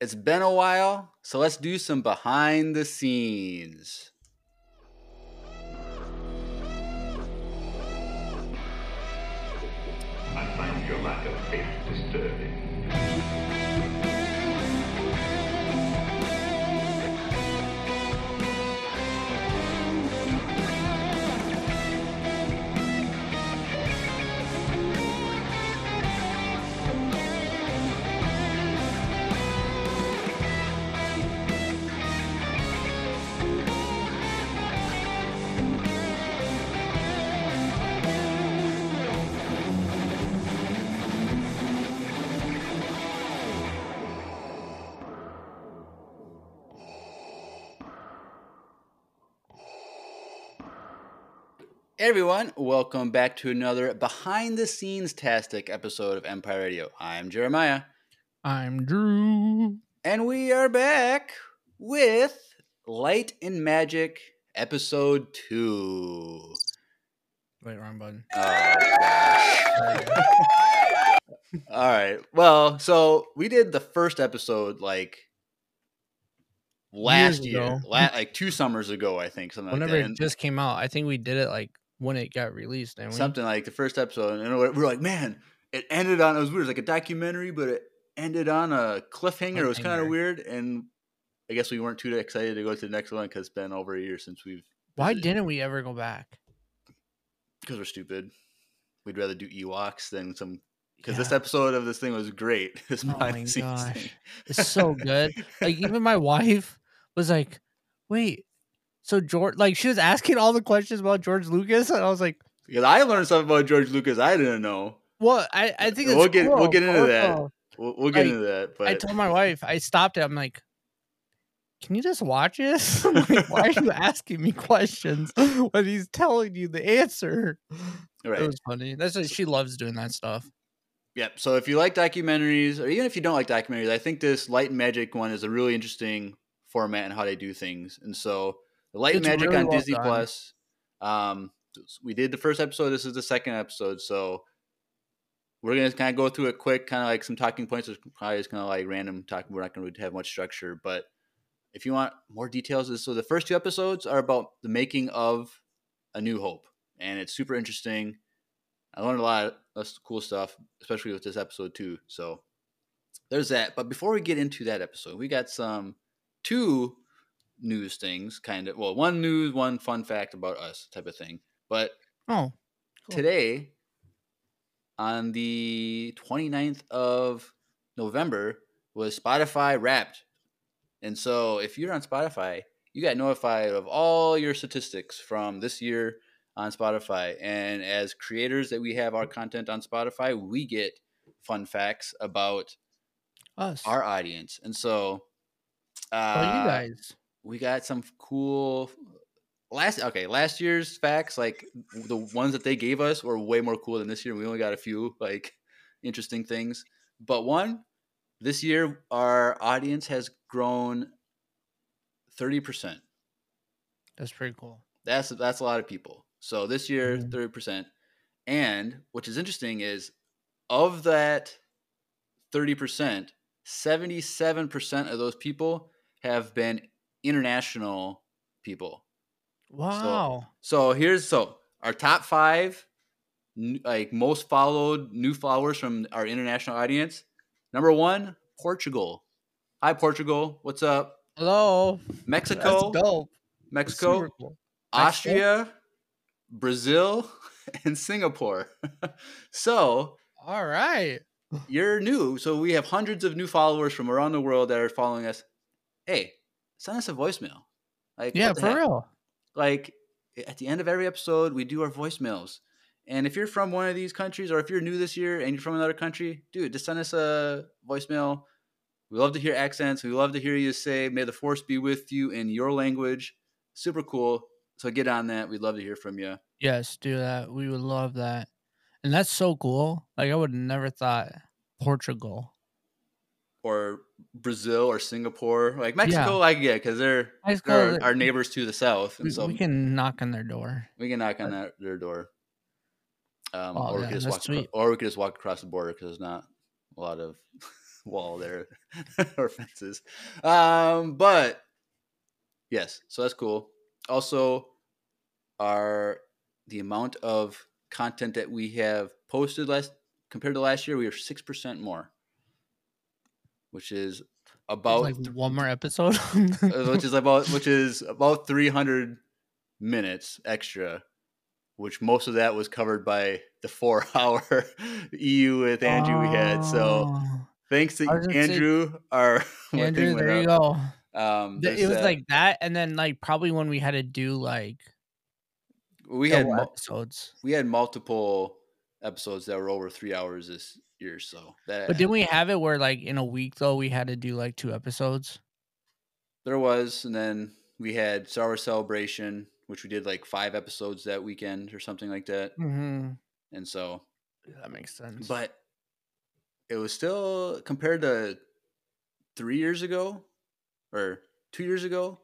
It's been a while, so let's do some behind the scenes. Everyone, welcome back to another behind the scenes tastic episode of Empire Radio. I'm Jeremiah, I'm Drew. and we are back with Light and Magic episode 2. Wait, wrong button. Oh. All right. Well, so we did the first episode like last Years year, la- like two summers ago, I think, something Whenever like it just came out, I think we did it like when it got released. And we something like the first episode, and we were like, man, it ended on it was weird, it was like a documentary, but it ended on a cliffhanger. It was kind of weird, and I guess we weren't too excited to go to the next one because it's been over a year since we've. why visited. didn't we ever go back? Because we're stupid. We'd rather do Ewoks than some. Because this episode of this thing was great. This Oh my gosh. thing. It's so good. like even my wife was like, "Wait, so George?" Like she was asking all the questions about George Lucas, and I was like, Because I learned something about George Lucas I didn't know. Well, I I think We'll get- we'll get into cool, that. We'll, we'll get Like, into that. But I told my wife, I stopped it. I'm like, can you just watch this? like, why are you asking me questions when he's telling you the answer? right. It was funny. That's what she loves doing that stuff. Yep. So if you like documentaries, or even if you don't like documentaries, I think this Light and Magic one is a really interesting format and how they do things. And so the Light and It's Magic really on well Disney done. Plus. Um, we did the first episode. This is the second episode. So we're gonna kind of go through it quick, kind of like some talking points. It's probably just kind of like random talk. We're not gonna really have much structure, but if you want more details, so the first two episodes are about the making of A New Hope, and it's super interesting. I learned a lot of cool stuff, especially with this episode too. So there's that. But before we get into that episode, we got some two news things, kind of. Well, one news, one fun fact about us, type of thing. But Oh, Cool. today, on the 29th of November, was Spotify Wrapped. And so if you're on Spotify, you got notified of all your statistics from this year on Spotify. And as creators that we have our content on Spotify, we get fun facts about us. our audience. And so uh, you guys. We got some cool last okay last year's facts like the ones that they gave us were way more cool than this year. We only got a few like interesting things. But one this year our audience has grown 30% That's pretty cool. that's that's a lot of people. So this year Mhm. 30% and which is interesting is of that 30% 77% of those people have been international people Wow. So here's so our top five, like most followed new followers from our international audience. Number one, Portugal. Hi Portugal, what's up? Hello. Mexico, That's dope. Mexico, cool. Austria, Brazil, and Singapore. so All right. you're new. So we have hundreds of new followers from around the world that are following us. Hey, send us a voicemail. Like Yeah, for heck? real. like at the end of every episode we do our voicemails and if you're from one of these countries or if you're new this year and you're from another country dude just send us a voicemail we love to hear accents we love to hear you say may the force be with you in your language super cool so get on that we'd love to hear from you Yes, do that. We would love that. And that's so cool. Like I would have never thought Portugal. Or brazil or singapore like mexico i get because they're, Mexico, they're our neighbors to the south and We, so we can knock on their door. we can knock on that, their door um, Oh, or, we yeah, could just walk or we could just walk across the border because there's not a lot of wall there or fences. Um, but yes, so that's cool. Also, our the amount of content that we have posted last compared to last year, we are six percent more, which is about like one more episode. uh, which is about which is about 300 minutes extra which most of that was covered by the four hour EU with Andrew we had. So Oh. thanks to say- Andrew, our Andrew, thing there you up. go. Um, It was that. like that, and then like probably when we had to do like we had episodes. we had multiple episodes that were over three hours this year. So that But didn't we have it where like in a week though we had to do like two episodes? there was, and then we had Star Wars Celebration, which we did like five episodes that weekend or something like that. Mm-hmm. And so That makes sense. but it was still compared to three years ago or two years ago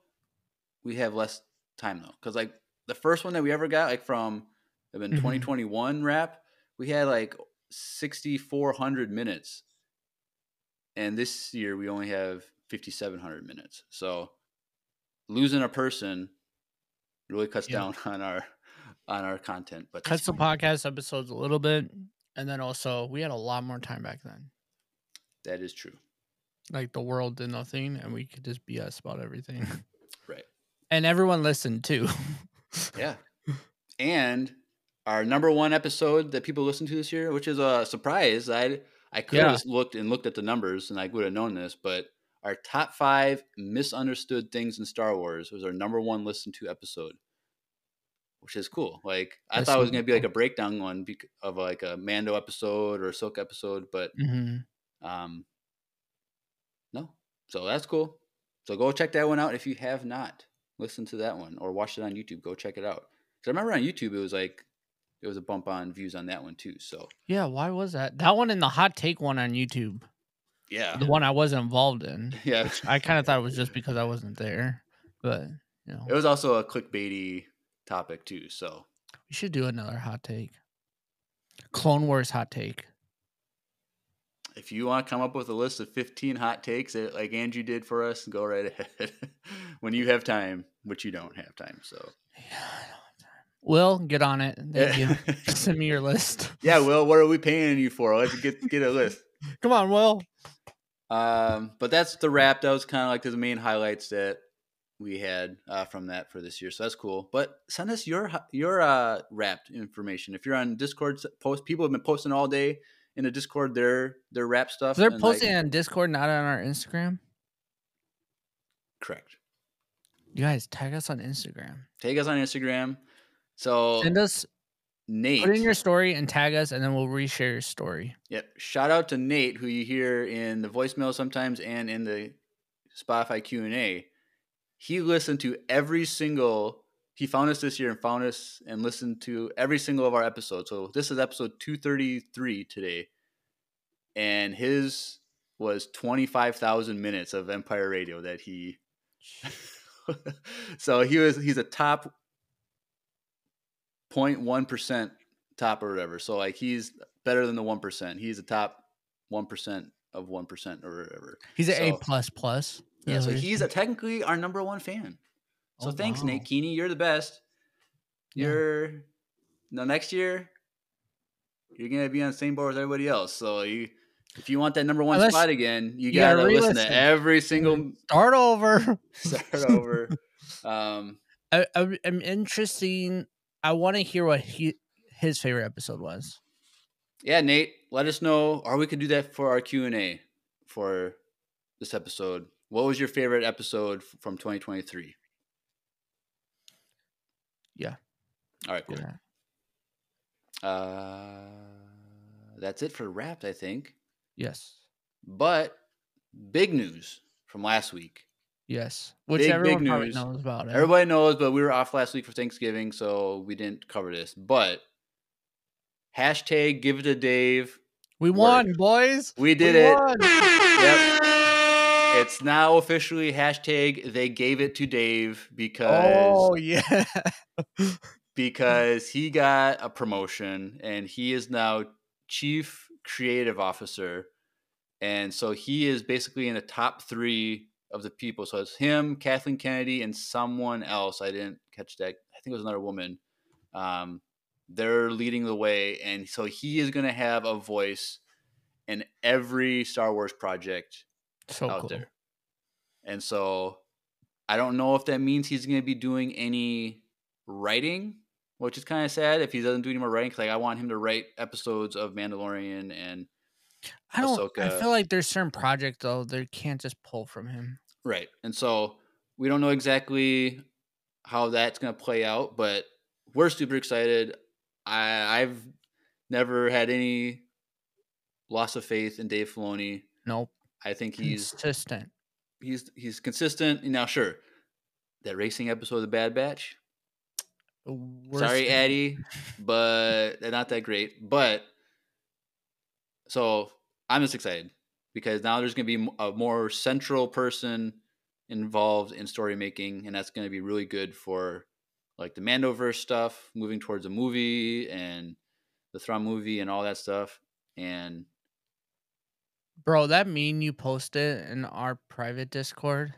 we have less time though because like the first one that we ever got like from the Mhm. 2021 wrap we had like 6400 minutes and this year we only have 5700 minutes so losing a person really cuts Yeah. down on our on our content but cuts the podcast episodes a little bit, and then also we had a lot more time back then. that is true Like the world did nothing, and we could just BS about everything. right and everyone listened too. Yeah. And our number one episode that people listened to this year, which is a surprise. I I could Yeah. have looked and looked at the numbers and I would have known this, but our top five misunderstood things in Star Wars was our number one listened to episode, which is cool. Like I That's thought it was gonna be like a breakdown one of like a Mando episode or a Silk episode, but hmm um, no. So that's cool. So go check that one out if you have not listened to that one or watched it on YouTube. Go check it out. Because I remember on YouTube it was like it was a bump on views on that one too. So Yeah, why was that? That one and the hot take one on YouTube, yeah, the one I wasn't involved in. yeah. I kind of thought it was just because I wasn't there, but you know, It was also a clickbaity topic too. So we should do another hot take. Clone Wars hot take. if you want to come up with a list of 15 hot takes like Andrew did for us, go right ahead when you have time, which you don't have time. So Yeah, Will get on it. Thank you. Send me your list. yeah, Will, what are we paying you for? Let's get get a list. Come on, Will. Um, but that's the wrap. That was kind of like the main highlights that we had uh, from that for this year. So that's cool. But send us your your uh, wrapped information. If you're on Discord, post people have been posting all day in the Discord their their wrap stuff. So they're and, like- posting on Discord, not on our Instagram. correct. You guys tag us on Instagram. Tag us on Instagram. So Send us, Nate, put in your story and tag us, and then we'll reshare your story. Yep. Shout out to Nate, who you hear in the voicemail sometimes and in the Spotify Q and A. He listened to every single. He found us this year and found us and listened to every single of our episodes. So this is episode two thirty three today, and his was twenty five thousand minutes of Empire Radio that he. so he was he's a top 0.1 percent top or whatever. So like he's better than the one percent. He's a top one percent of one percent or whatever. He's an A plus plus. Yeah, so he's a, technically our number one fan. So Oh, thanks, wow. Nate Keeney. You're the best. You're no next year. You're gonna be on the same board as everybody else. So you, if you want that number one Unless- spot again, you, you gotta gotta, listen to every single Start over. start over. Um, I, I'm interesting. I want to hear what he his favorite episode was. yeah, Nate, let us know, or we could do that for our Q and A for this episode. What was your favorite episode from 2023? Yeah. All right, cool. Yeah. Uh, that's it for wrapped, I think. Yes. But big news from last week. Yes. Which Big, big everyone probably news. knows about it. Everybody knows, but we were off last week for Thanksgiving, so we didn't cover this. But hashtag give it to Dave. we won, boys. We did We it. Yep. It's now officially hashtag they gave it to Dave because Oh yeah. because he got a promotion and he is now chief creative officer and so he is basically in the top three of the people. So it's him, Kathleen Kennedy, and someone else. I didn't catch that. I think it was another woman. Um, they're leading the way, and so he is going to have a voice in every Star Wars project So out cool. there. And so I don't know if that means he's going to be doing any writing, which is kind of sad if he doesn't do any more writing. 'cause, like I want him to write episodes of Mandalorian and I don't. I feel like there's certain projects though they can't just pull from him. right. And so we don't know exactly how that's going to play out, but we're super excited. I I've never had any loss of faith in Dave Filoni. Nope. I think he's consistent. he's he's consistent. Now, sure, that racing episode of the Bad Batch. Worst Sorry, thing- but they're not that great. But so I'm just excited because now there's going to be a more central person involved in story making, and that's going to be really good for like the Mandoverse stuff, moving towards a movie and the Thrawn movie and all that stuff. And Bro, that mean you posted in our private Discord,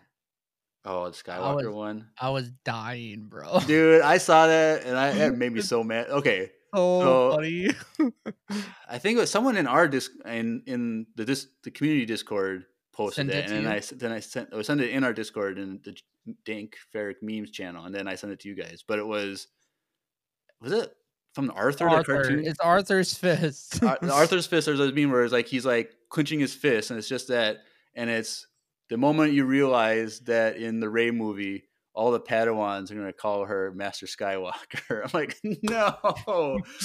oh, the Skywalker was- one, I was dying, bro. dude, I saw that and I it made me so mad. Okay, so funny. I think it was someone in our disc in in the dis, the community Discord posted that, it and then? I then I sent I sent it in our Discord in the Dank Farrik memes channel, and then I sent it to you guys. But it was was it from the Arthur, the cartoon? it's Arthur's fist. Ar- Arthur's fist. There's a meme where it's like he's like clenching his fist, and it's just that, and it's the moment you realize that in the Rey movie. All the Padawans are gonna call her Master Skywalker. I'm like, no!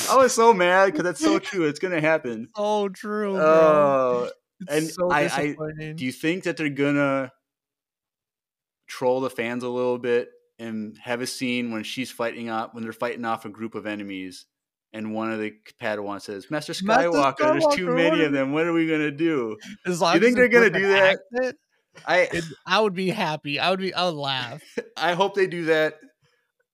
I was so mad because that's so true. It's gonna happen. so true. Oh, and so I- I- do you think that they're gonna troll the fans a little bit and have a scene when she's fighting off when they're fighting off a group of enemies and one of the Padawans says, "Master Master Skywalker, there's too many of them. What are we gonna do?" As long you think they're gonna do that? accent, I I would be happy. I would be. I would laugh. I hope they do that.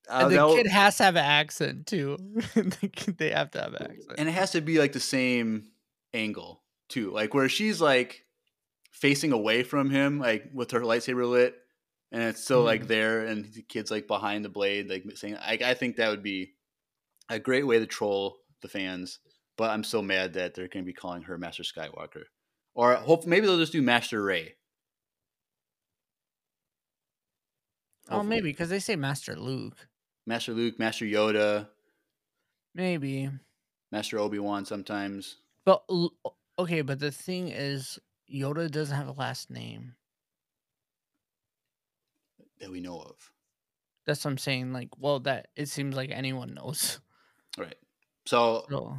Uh, and the kid has to have an accent too. They have to have an accent. and it has to be like the same angle too, like where she's like facing away from him, like with her lightsaber lit, and it's still like Mhm. there, and the kid's like behind the blade, like saying, I, I think that would be a great way to troll the fans. But I'm so mad that they're going to be calling her Master Skywalker, or hope maybe they'll just do Master Rey. Oh, maybe because they say Master Luke. Master Luke, Master Yoda, Maybe, Master Obi Wan. Sometimes but okay. But the thing is, Yoda doesn't have a last name. that we know of. That's what I'm saying. Like, well, that it seems like anyone knows. Right. So So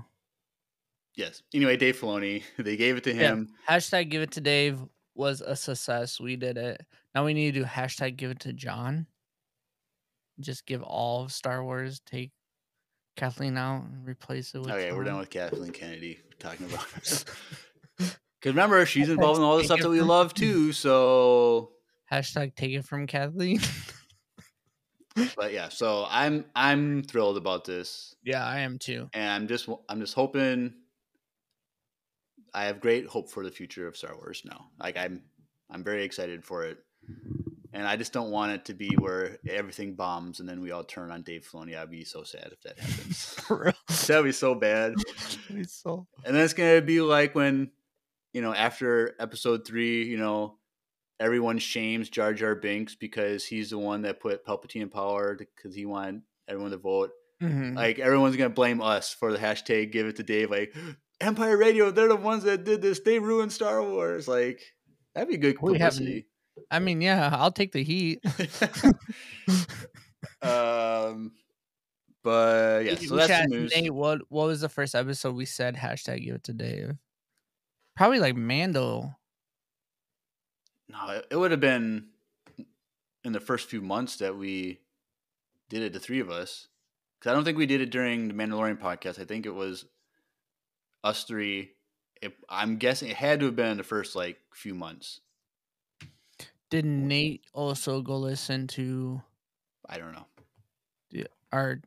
yes. Anyway, Dave Filoni, they gave it to Yeah. him. hashtag give it to Dave was a success. We did it. Now we need to do hashtag give it to John. Just give all of Star Wars. Take Kathleen out and replace it with. Okay, we're done with Kathleen Kennedy talking about us. Because remember, she's involved in all the stuff that we from- love too. So, Hashtag take it from Kathleen. but yeah, so I'm I'm thrilled about this, yeah, I am too. and I'm just I'm just hoping. I have great hope for the future of Star Wars now. Like I'm I'm very excited for it, and I just don't want it to be where everything bombs and then we all turn on Dave Filoni. I'd be so sad if that happens. For real. That'd be so bad. It's so And then it's gonna be like when, you know, after episode three, you know, everyone shames Jar Jar Binks because he's the one that put Palpatine in power because he wanted everyone to vote. Mhm. Like everyone's gonna blame us for the hashtag give it to Dave. Like Empire Radio, they're the ones that did this. They ruined Star Wars. Like that'd be a good publicity. I mean, yeah, I'll take the heat. um, but yeah, so we that's the news. Nate, what what was the first episode we said hashtag give it to Dave? Probably like Mando. No, it, it would have been in the first few months that we did it, the three of us. Because I don't think we did it during the Mandalorian podcast. I think it was us three. It, I'm guessing it had to have been in the first like few months. Did Nate also go listen to I don't know. our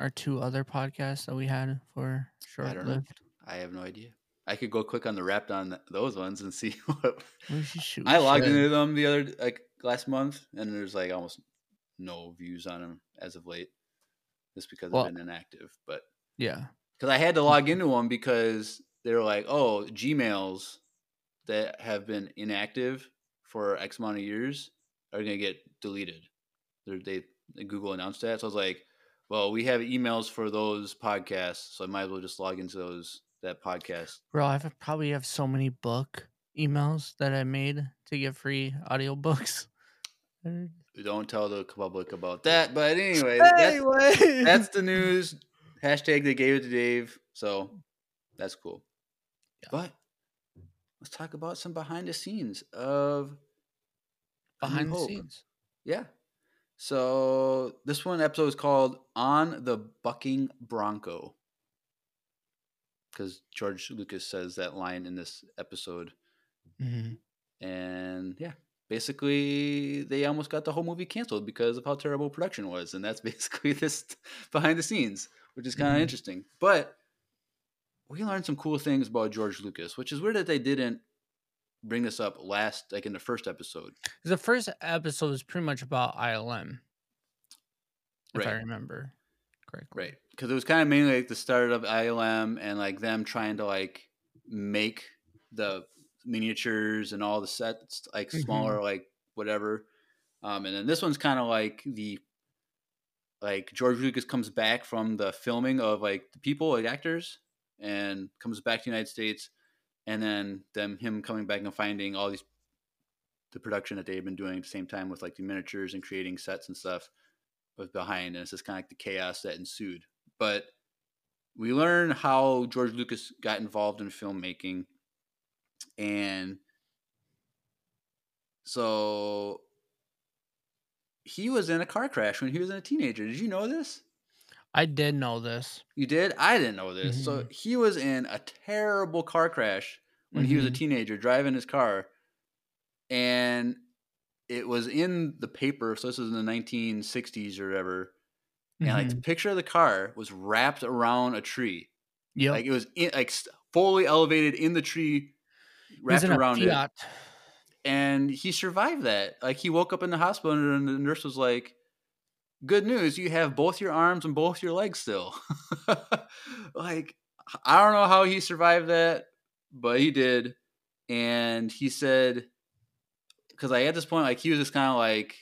our two other podcasts that we had for short don't know. lived? I have no idea. I could go click on the wrapped on those ones and see what We should shoot. I logged shit. into them the other like last month, and there's like almost no views on them as of late, just because Well- I've been inactive. But Yeah. Because I had to log into them because they were like, oh, Gmails that have been inactive for X amount of years are gonna get deleted. They're, they Google announced that, so I was like, well, we have emails for those podcasts, so I might as well just log into those that podcast. Bro, I have probably have so many book emails that I made to get free audiobooks. Don't tell the public about that, but anyway, that's, Anyway. that's the news. Hashtag they gave it to Dave, so that's cool. Yeah. But let's talk about some behind the scenes of behind the Hope. scenes. Yeah. So this one episode is called "On the Bucking Bronco" because George Lucas says that line in this episode, Mhm. and yeah, basically they almost got the whole movie canceled because of how terrible production was, and that's basically this behind the scenes, which is kind of Mhm. interesting. But we learned some cool things about George Lucas, which is weird that they didn't bring this up last, like in the first episode. The first episode is pretty much about ILM, if I remember correctly. Right. Because it was kind of mainly like the start of ILM and like them trying to like make the miniatures and all the sets like Mhm. smaller, like whatever. Um, and then this one's kind of like the like George Lucas comes back from the filming of like the people, like actors, and comes back to the United States, and then them him coming back and finding all these the production that they've been doing at the same time with like the miniatures and creating sets and stuff was behind, and it's just kind of like the chaos that ensued. But we learn how George Lucas got involved in filmmaking, and so he was in a car crash when he was a teenager. Did you know this? I did know this. You did? I didn't know this. So he was in a terrible car crash when he was a Mhm. teenager driving his car. And it was in the paper. So this was in the 1960s or whatever. And like the Mhm. picture of the car was wrapped around a tree. Yeah. Like it was in, like fully elevated in the tree, wrapped around it. And he survived that. Like he woke up in the hospital and the nurse was like, Good news, you have both your arms and both your legs still. like, I don't know how he survived that, but he did. And he said, because I at this point, like, he was just kind of like,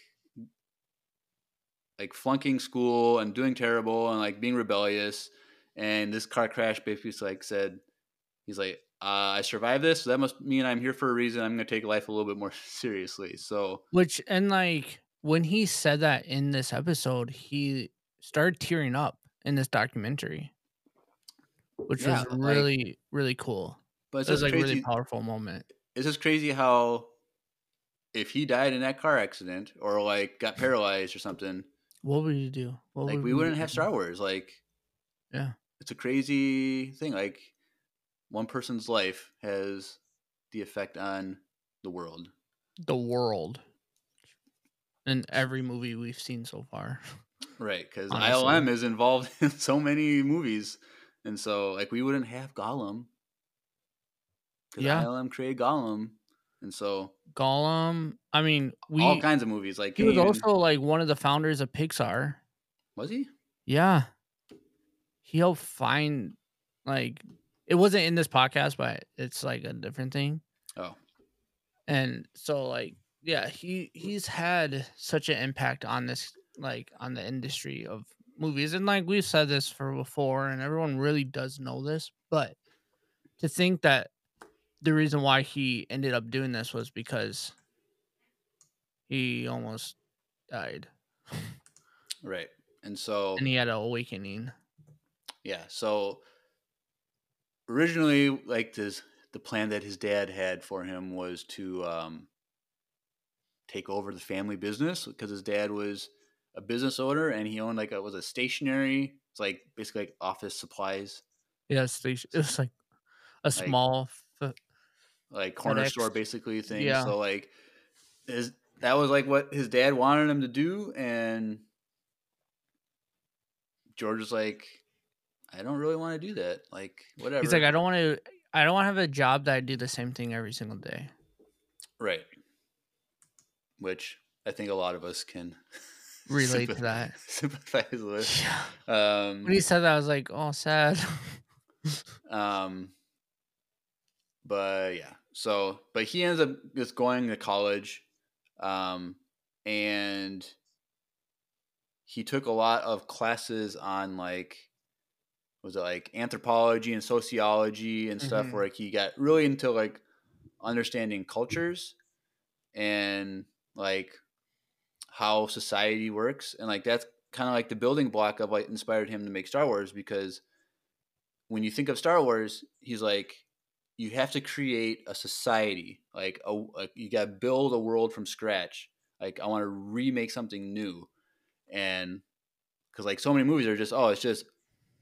like flunking school and doing terrible and like being rebellious. And this car crash basically like said, he's like, uh, I survived this. So that must mean I'm here for a reason. I'm going to take life a little bit more seriously. So, Which and like when he said that in this episode, he started tearing up in this documentary, which Yeah, was like- really really cool. but It was like crazy. really powerful moment. it's just crazy how if he died in that car accident or like got paralyzed or something, What would you do? What like would we wouldn't do? have Star Wars. Like, Yeah. it's a crazy thing. Like, one person's life has the effect on the world. the world in every movie we've seen so far. Right, because. ILM is involved in so many movies, and so like we wouldn't have Gollum. Because Yeah. ILM created Gollum, and so Gollum. I mean, we. all kinds of movies. Like he was also like one of the founders of Pixar. was he? Yeah. He helped find like it wasn't in this podcast, but it's like a different thing. Oh, And so like yeah, he he's had such an impact on this like on the industry of movies. And like we've said this for before and everyone really does know this, but to think that the reason why he ended up doing this was because he almost died right. And so and he had an awakening. Yeah. So originally, like this, the plan that his dad had for him was to um, take over the family business because his dad was a business owner and he owned like a was a stationery. It's like basically like office supplies, Yeah, station. It was like a small. f- like corner FedEx. store basically thing. Yeah. So like his that was like what his dad wanted him to do, and George was like, I don't really want to do that. Like whatever. He's like, I don't want to. I don't want to have a job that I do the same thing every single day. Right. Which I think a lot of us can Relate to that. sympathize with. Yeah. Um, When he said that, I was like, oh, sad. Um, but yeah, so but he ends up just going to college, um, and he took a lot of classes on like was it like anthropology and sociology and stuff Mhm. where like he got really into like understanding cultures and like how society works and like that's kind of like the building block of what inspired him to make Star Wars because when you think of Star Wars, he's like, you have to create a society, like a, a you got to build a world from scratch. Like I want to remake something new, and because like so many movies are just oh it's just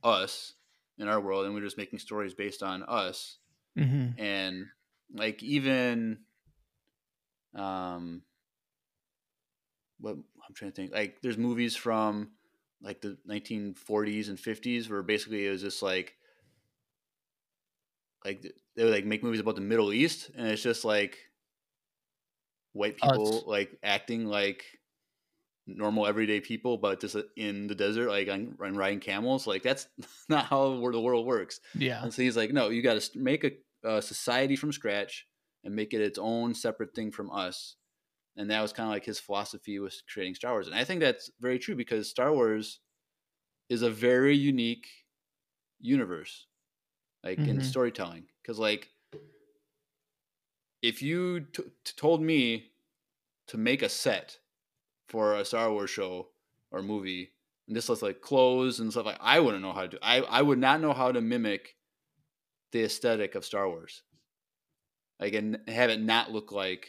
us in our world, and we're just making stories based on us, hmm and like even um what I'm trying to think like there's movies from like the 1940s and 50s where basically it was just like like they would like make movies about the Middle East and it's just like white Oh, people like acting like normal everyday people but just uh, in the desert like I'm riding camels like that's not how the world works Yeah. and so he's like, no, you got to make a, a society from scratch and make it its own separate thing from us. And that was kind of like his philosophy was creating Star Wars. And I think that's very true because Star Wars is a very unique universe, like in Mhm. storytelling. Because like, if you t- t- told me to make a set for a Star Wars show or movie, and this was like clothes and stuff like I wouldn't know how to do. I I would not know how to mimic the aesthetic of Star Wars, like and have it not look like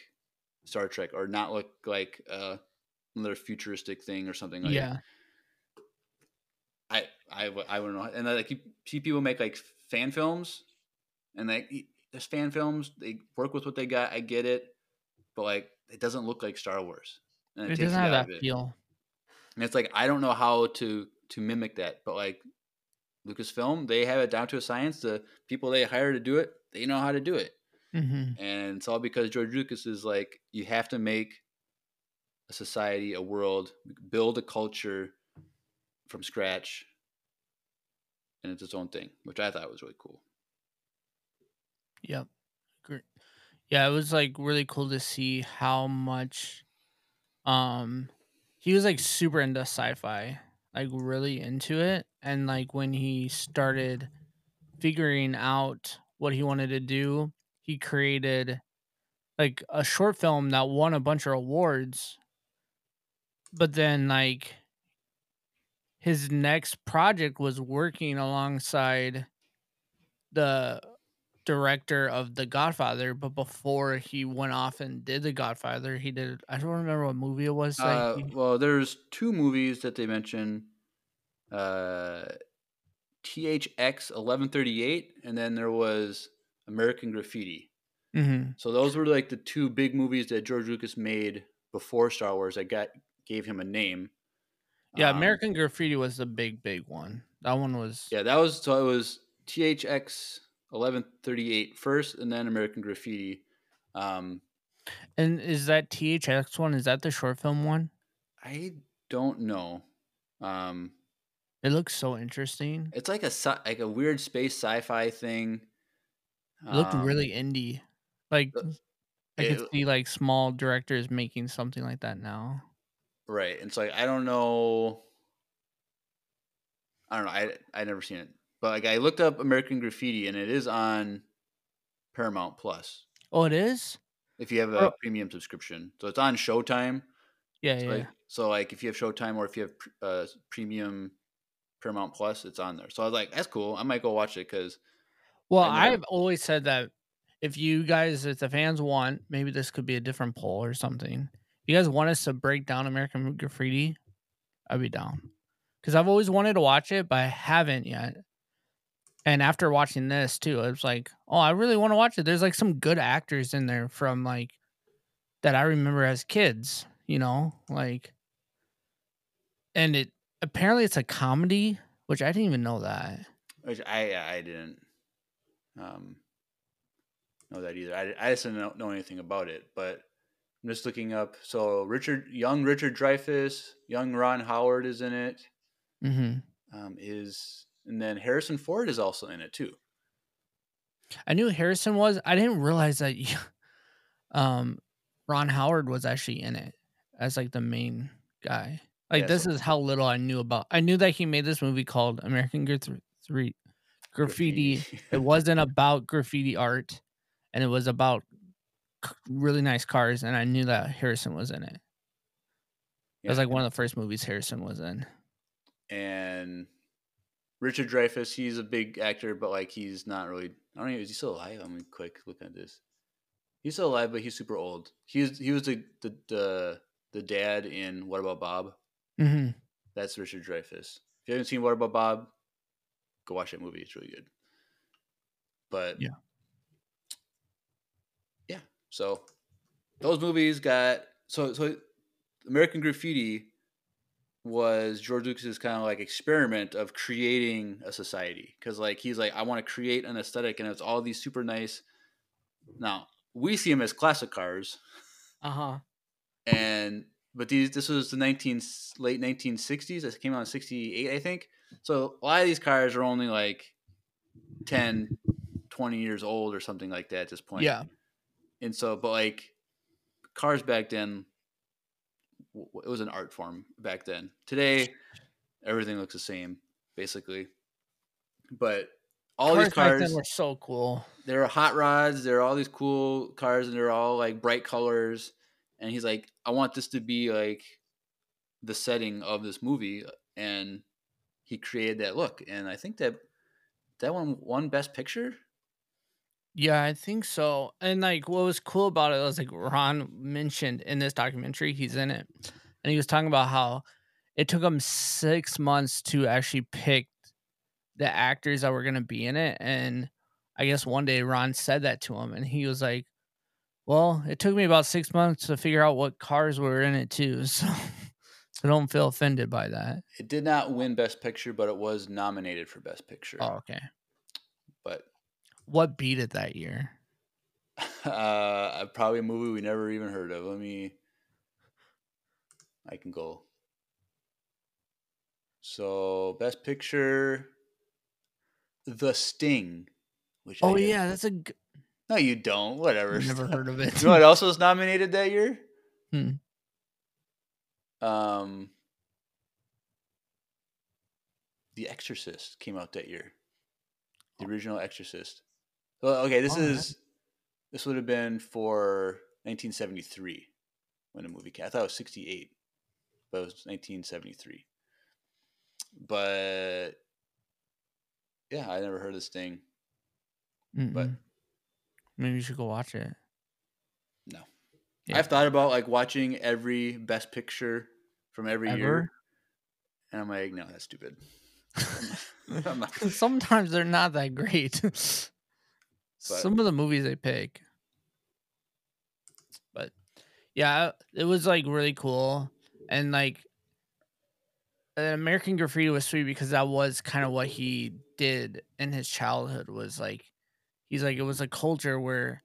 Star Trek or not look like uh, another futuristic thing or something. Like, that. I I wouldn't know. And like you see people make like fan films, and like there's fan films. They work with what they got. I get it, but like it doesn't look like Star Wars. It takes doesn't have that it. feel. And it's like I don't know how to to mimic that, but like Lucasfilm, they have it down to a science. The people they hire to do it, they know how to do it, hmm and it's all because George Lucas is like, you have to make a society, a world, build a culture from scratch, and it's its own thing, which I thought was really cool. Yep. Great. Yeah, it was like really cool to see how much um he was like super into sci-fi, like really into it and like when he started figuring out what he wanted to do, he created like a short film that won a bunch of awards. But then like his next project was working alongside the director of The Godfather, but before he went off and did The Godfather, he did I don't remember what movie it was. Uh, well, there's two movies that they mention. Uh, THX 1138, and then there was American Graffiti. Mhm. So those were like the two big movies that George Lucas made before Star Wars that got gave him a name. Yeah, Um, American Graffiti was the big, big one. That one was Yeah, that was so it was THX 1138 first, and then American Graffiti. Um, And is that THX one? Is that the short film one? I don't know. Um, It looks so interesting. it's like a like a weird space sci-fi thing. It looked Um, really indie. Like uh, I could see like small directors making something like that now. Right. And so like I don't know. I don't know. I I never seen it, but like I looked up American Graffiti, and it is on Paramount Plus Oh, it is? if you have a Oh. premium subscription. So it's on Showtime. Yeah, So yeah. like, so like if you have Showtime or if you have uh, premium Paramount Plus, it's on there. So I was like, that's cool. I might go watch it because Well, I've always said that if you guys, if the fans want, maybe this could be a different poll or something. If you guys want us to break down American Graffiti, I'd be down. Because I've always wanted to watch it, but I haven't yet. And after watching this too, it was like, oh, I really want to watch it. There's like some good actors in there from like that I remember as kids, you know, like, and it apparently it's a comedy, which I didn't even know that. which I I didn't. Um, know that either. I, I just didn't know, know anything about it, but I'm just looking up. So Richard, young Richard Dreyfuss, young Ron Howard is in it. Mm-hmm. Um, is and then Harrison Ford is also in it too. I knew Harrison was. I didn't realize that um Ron Howard was actually in it as like the main guy. Like Yeah, this so- is how little I knew about. I knew that he made this movie called American Gra- Th- Three Graffiti. it wasn't about graffiti art, and it was about c- really nice cars. And I knew that Harrison was in it. It was like one of the first movies Harrison was in. and Richard Dreyfuss, he's a big actor, but like he's not really. I don't know. Is he still alive? I'm gonna quick look at this. He's still alive, but he's super old. He was he was the the the, the dad in What About Bob? Mm-hmm. That's Richard Dreyfuss. If you haven't seen What About Bob, go watch that movie. It's really good. But Yeah. yeah. So those movies got so so American Graffiti was George Lucas's kind of like experiment of creating a society because like he's like I want to create an aesthetic and it's all these super nice. Now we see them as classic cars Uh huh. and but these this was the 19 late 1960s it came out in 68 i think so a lot of these cars are only like 10 20 years old or something like that at this point Yeah. and so but like cars back then it was an art form back then. Today everything looks the same basically. But all cars these cars were so cool. there are hot rods there are all these cool cars and they're all like bright colors. And he's like i want this to be like the setting of this movie. And he created that look. And i think that that one won best picture Yeah, I think so. And like what was cool about it was like Ron mentioned in this documentary, he's in it. And he was talking about how it took him six months to actually pick the actors that were gonna be in it. And I guess one day Ron said that to him and he was like, Well, it took me about six months to figure out what cars were in it too. So so don't feel offended by that. it did not win best picture but it was nominated for best picture Oh, okay. What beat it that year? uh probably a movie we never even heard of. Let me i can go. So best picture the sting which Oh yeah, that's a g- no you don't. Whatever. Never heard of it. you know what else was nominated that year? Hmm. um the exorcist came out that year. The original exorcist well okay this is this would have been for 1973 when the movie came i thought it was 68 but it was 1973 but yeah i never heard of this thing but Mm-mm. maybe you should go watch it. no Yeah. i've thought about like watching every best picture from every year and i'm like no that's stupid Sometimes they're not that great. Some of the movies they pick, but yeah, it was like really cool, and like uh, American Graffiti was sweet because that was kind of what he did in his childhood. Was like he's like it was a culture where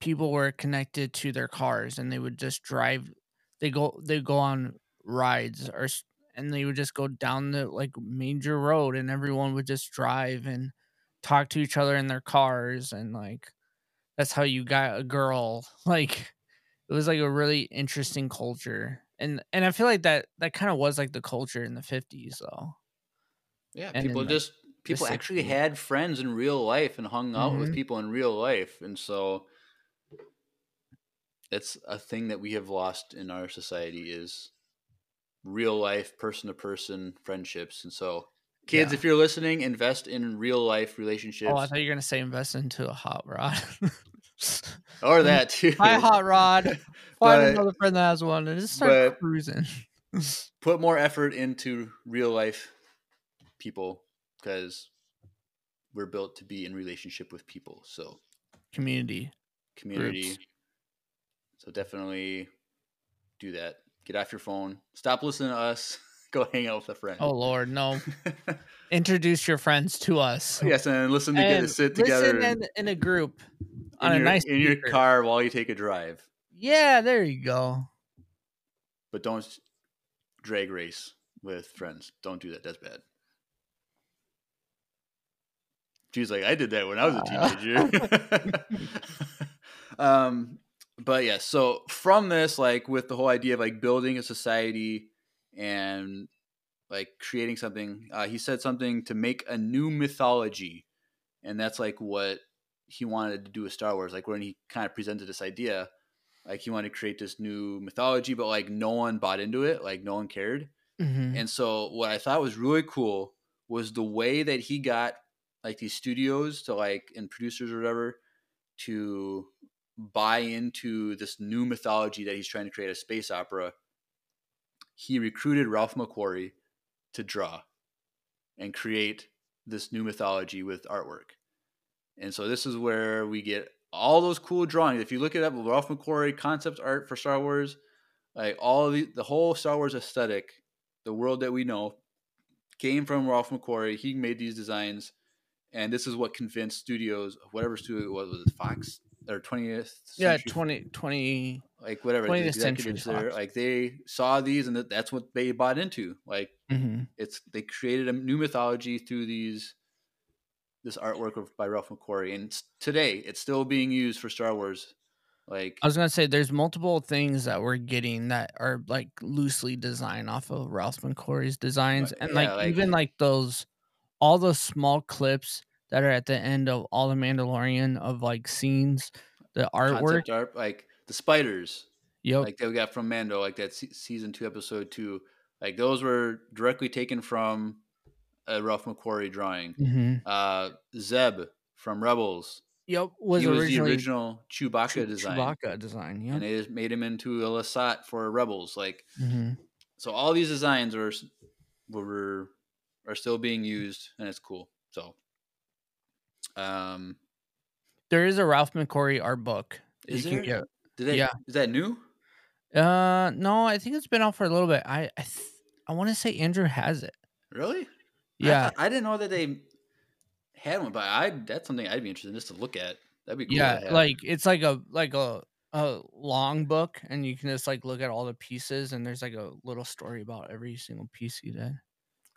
people were connected to their cars and they would just drive. They go they go on rides or and they would just go down the like major road and everyone would just drive and talk to each other in their cars and like that's how you got a girl like it was like a really interesting culture and and i feel like that that kind of was like the culture in the 50s though Yeah, And people just people actually 60s. had friends in real life and hung out with Mhm. people in real life, and so it's a thing that we have lost in our society is real life, person to person friendships. And so, kids, Yeah. if you're listening, invest in real life relationships, oh i thought you were gonna say invest into a hot rod or that too. buy a hot rod find But- another friend that has one and just start cruising Put more effort into real life people because we're built to be in relationship with people. So community community. Groups. So definitely do that. Get off your phone. Stop listening to us. Go hang out with a friend. oh lord no introduce your friends to us yes, and listen to get to And sit together. listen and- in, in a group on in a your, nice in your car while you take a drive, Yeah, there you go. but don't drag race with friends. Don't do that. That's bad. She's like, I did that when I was a teenager. um, but yeah, so from this, like with the whole idea of like building a society and like creating something, uh, he said something to make a new mythology, and that's like what he wanted to do with Star Wars. Like when he kind of presented this idea, like he wanted to create this new mythology, but like no one bought into it, like no one cared. Mhm. And so what I thought was really cool was the way that he got like these studios to like and producers or whatever to buy into this new mythology that he's trying to create a space opera. He recruited Ralph McQuarrie to draw and create this new mythology with artwork. And so this is where we get all those cool drawings. If you look it up, Ralph McQuarrie concept art for Star Wars, like all the the whole Star Wars aesthetic, the world that we know, came from Ralph McQuarrie. He made these designs, and this is what convinced studios, whatever studio it was, was it Fox or twentieth? Yeah, 20, 20 like whatever the 20th Century executives there, like they saw these, and that's what they bought into. Like mhm. it's they created a new mythology through these this artwork of, by Ralph McQuarrie, and today it's still being used for Star Wars. Like I was gonna say there's multiple things that we're getting that are like loosely designed off of Ralph McQuarrie's designs, and like, yeah, like- even like those all those small clips that are at the end of all the Mandalorian of like scenes, the artwork. art, like the spiders, Yep. like that we got from Mando, like that se- season two, episode two, like those were directly taken from a Ralph McQuarrie drawing. hmm Uh, Zeb from Rebels, Yep. Was he was the original Chewbacca Chew- design, Chewbacca design. yeah. and they just made him into a Lasat for Rebels. Like hmm so, all these designs are were are still being used, and it's cool. So, um, There is a Ralph McQuarrie art book. is you there? can get. Did that, yeah. is that new? Uh, no, I think it's been out for a little bit. I I, th- I want to say Andrew has it. Really? I Yeah. I, didn't know that they had one, but I that's something I'd be interested in just to look at. That'd be cool. yeah like it's like a like a a long book and you can just like look at all the pieces and there's like a little story about every single piece you did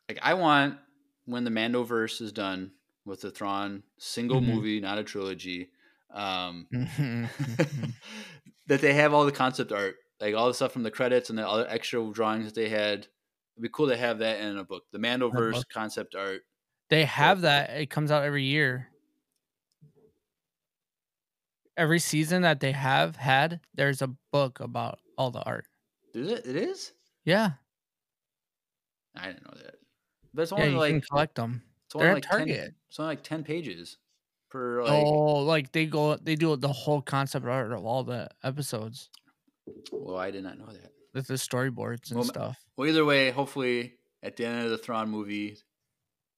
like I want when the Mandoverse is done with the Thrawn single Mhm. movie, not a trilogy, um, Mhm. that they have all the concept art, like all the stuff from the credits and the other extra drawings that they had. It'd be cool to have that in a book. The Mandoverse concept art. they have that it comes out every year every season that they have had there's a book about all the art Is it? It is. yeah I didn't know that. But it's yeah only you like can collect them it's only they're like at 10 Target. it's only like ten pages per like. oh like they go they do the whole concept art of all the episodes Well, I did not know that. with the storyboards and Well, stuff Well, either way, hopefully at the end of the Thrawn movie,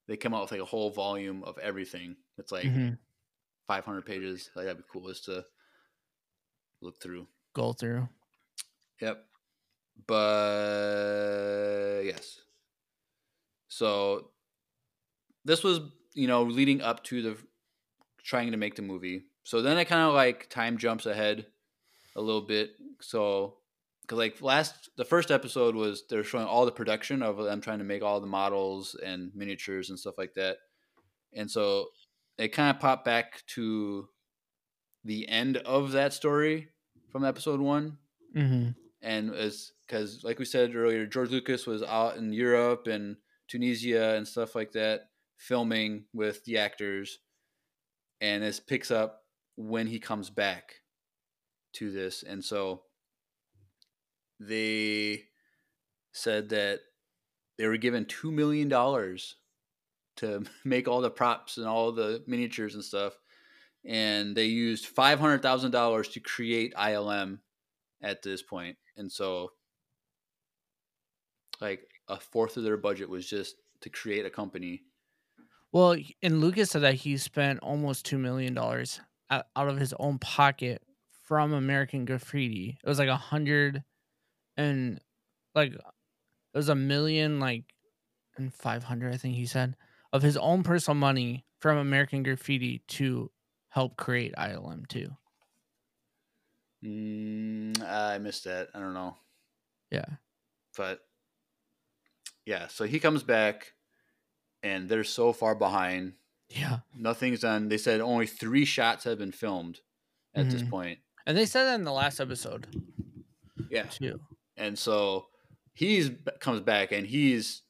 they come out with like a whole volume of everything. It's like Mhm. 500 pages. Like that'd be cool just to look through. go through Yep. But yes. So this was, you know, leading up to the trying to make the movie. So then it kind of like time jumps ahead a little bit. So because like last the first episode was they're showing all the production of them trying to make all the models and miniatures and stuff like that. And so it kind of popped back to the end of that story from episode one mm-hmm. and as because like we said earlier george lucas was out in europe and tunisia and stuff like that filming with the actors and this picks up when he comes back to this. And so they said that they were given two million dollars to make all the props and all the miniatures and stuff. And they used five hundred thousand dollars to create ilm at this point. And so like a fourth of their budget was just to create a company Well, and Lucas said that he spent almost two million dollars out of his own pocket from American Graffiti. It was like a hundred and like it was a million like and five hundred, I think he said, of his own personal money from American Graffiti to help create ILM too. Mm, I missed that. I don't know. Yeah. But yeah, so he comes back and they're so far behind. Yeah. Nothing's done. They said only three shots have been filmed at this Mhm. point. And they said that in the last episode Yeah. too. And so he's comes back and he's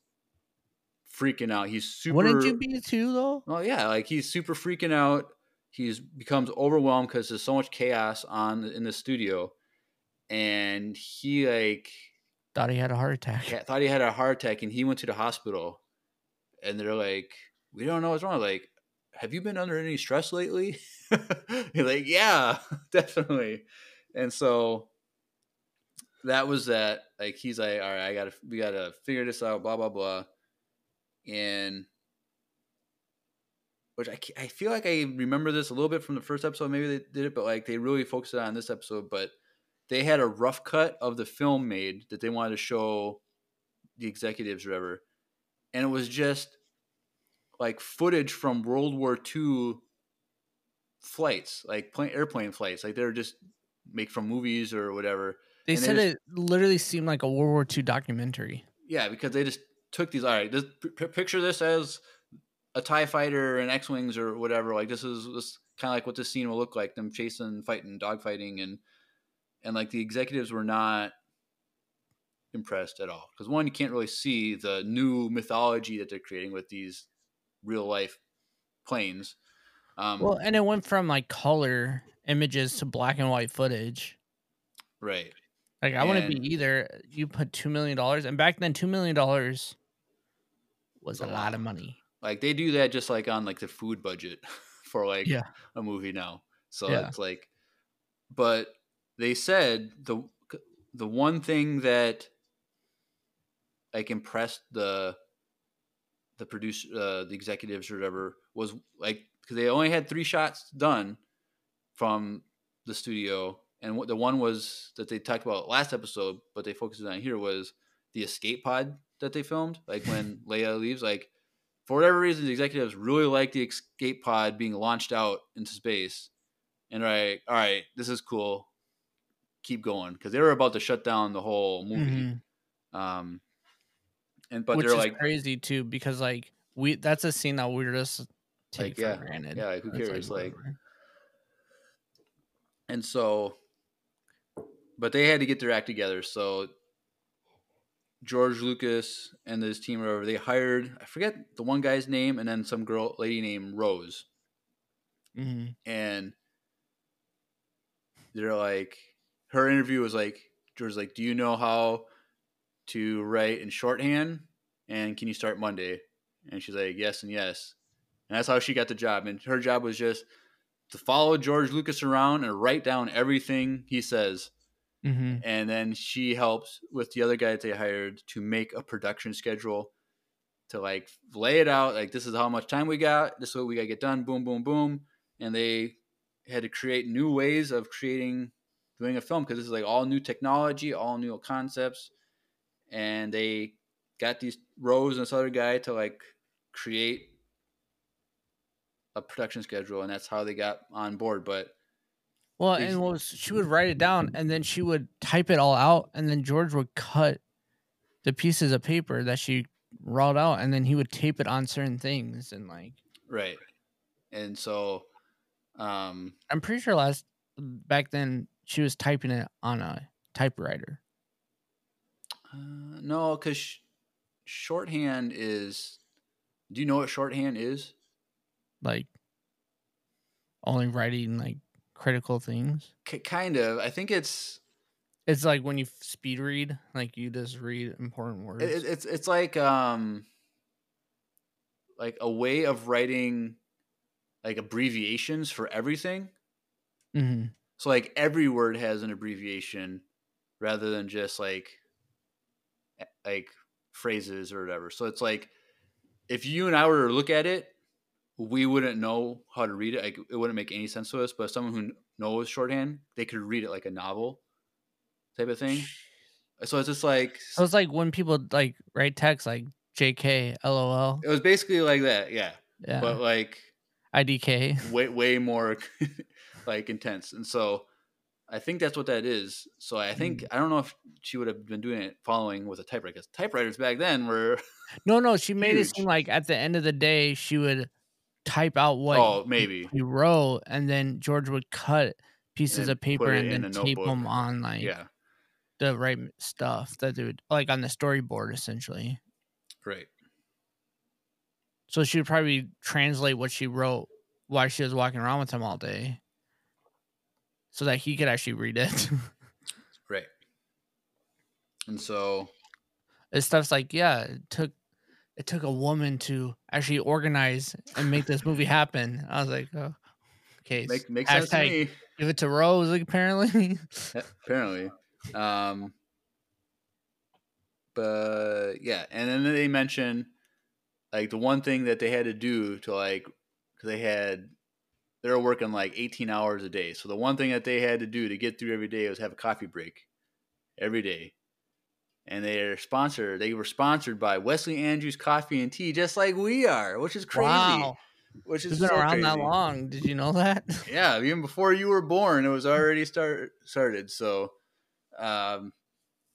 freaking out. He's super Wouldn't you be too though? Well, yeah, like he's super freaking out. He's becomes overwhelmed because there's so much chaos on in the studio, and he like Thought he had a heart attack. ha- thought he had a heart attack, and he went to the hospital, and they're like, "We don't know what's wrong." Like, have you been under any stress lately? He's like, "Yeah, definitely," and so that was that. Like, he's like, "All right, I gotta, we gotta figure this out." Blah blah blah, and which I, I feel like I remember this a little bit from the first episode. Maybe they did it, but like they really focused on this episode. But they had a rough cut of the film made that they wanted to show the executives or whatever, and it was just like footage from World War II flights, like plane, airplane flights, like they're just make from movies or whatever. They And they said just- it literally seemed like a World War II documentary. Yeah, because they just took these. All right, this, p- picture this as a Tie Fighter and X wings or whatever. Like this is this kind of like what this scene will look like: them chasing, fighting, dogfighting, and and like the executives were not impressed at all because one, you can't really see the new mythology that they're creating with these real life planes. Um, Well, and it went from like color images to black and white footage. right. Like I wouldn't be either. You put two million dollars, and back then two million dollars was a lot of money. Like they do that just like on like the food budget for like Yeah. a movie now. So Yeah. it's like, but they said the the one thing that like impressed the the producer, uh, the executives or whatever was like because they only had three shots done from the studio, and what the one was that they talked about last episode, but they focused on here was the escape pod that they filmed, like when Leia leaves, like for whatever reason, the executives really like the escape pod being launched out into space. And right, all right, this is cool. Keep going because they were about to shut down the whole movie. Mhm. Um, and but Which they're is like, crazy too, because like we that's a scene that we're just take yeah, for granted. yeah, like, who cares? Like, whatever. and so, but they had to get their act together. So George Lucas and his team, or whatever, they hired I forget the one guy's name, and then some girl, lady named Rose. Mhm. and they're like her interview was like George's like, Do you know how to write in shorthand? And can you start Monday? And she's like, Yes and yes. And that's how she got the job. And her job was just to follow George Lucas around and write down everything he says. Mhm. And then she helps with the other guy that they hired to make a production schedule to like lay it out. Like, this is how much time we got. This is what we got to get done. Boom, boom, boom. And they had to create new ways of creating, doing a film because this is like all new technology, all new concepts. And they got these Rose and this other guy to like create a production schedule. And that's how they got on board. But Well, They- and was she would write it down and then she would type it all out and then George would cut the pieces of paper that she wrote out and then he would tape it on certain things and like Right. And so um I'm pretty sure last back then she was typing it on a typewriter. Uh, no cuz sh- shorthand is Do you know what shorthand is? Like only writing like critical things. K- kind of. I think it's It's like when you speed read, like you just read important words. it, it's it's like um like a way of writing like abbreviations for everything. hmm So like every word has an abbreviation rather than just like like phrases or whatever. So it's like if you and I were to look at it, we wouldn't know how to read it. Like it wouldn't make any sense to us. But someone who knows shorthand, they could read it like a novel type of thing. So it's just like it was like when people like write text like JK, LOL. it was basically like that, yeah. Yeah. But like IDK. way way more like intense. And so I think that's what that is. So I think mm. I don't know if she would have been doing it following with a typewriter because typewriters back then were No, no, she made it seem like at the end of the day she would type out what oh maybe he wrote, and then George would cut pieces of paper and then tape notebook. them on like yeah the right stuff that they would like on the storyboard essentially. right So she would probably translate what she wrote while she was walking around with him all day, so that he could actually read it. right. And so It's stuff's like, yeah, it took it took a woman to actually organize and make this movie happen. I was like, oh, okay, make makes sense to hashtag me. Give it to Rose, like, apparently. apparently. Um, but yeah, and then they mention like the one thing that they had to do to like because they had they were working like 18 hours a day. So the one thing that they had to do to get through every day was have a coffee break every day. And they're sponsored. They were sponsored by Wesley Andrews Coffee and Tea, just like we are, which is crazy. Wow, Which is it's been so around that long. Did you know that? Yeah, even before you were born, it was already start started. So, um,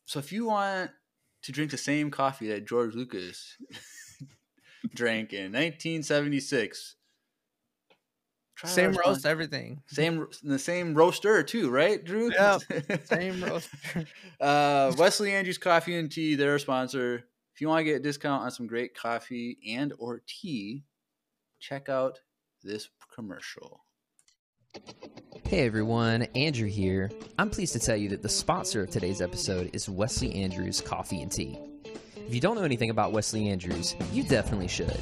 so if you want to drink the same coffee that George Lucas drank in 1976, try Same spon- roast, everything. same the same roaster too, right, Drew? Yeah, Same roast. uh, Wesley Andrews Coffee and Tea, they're a sponsor. If you want to get a discount on some great coffee and or tea, check out this commercial. Hey everyone, Andrew here. I'm pleased to tell you that the sponsor of today's episode is Wesley Andrews Coffee and Tea. If you don't know anything about Wesley Andrews, you definitely should.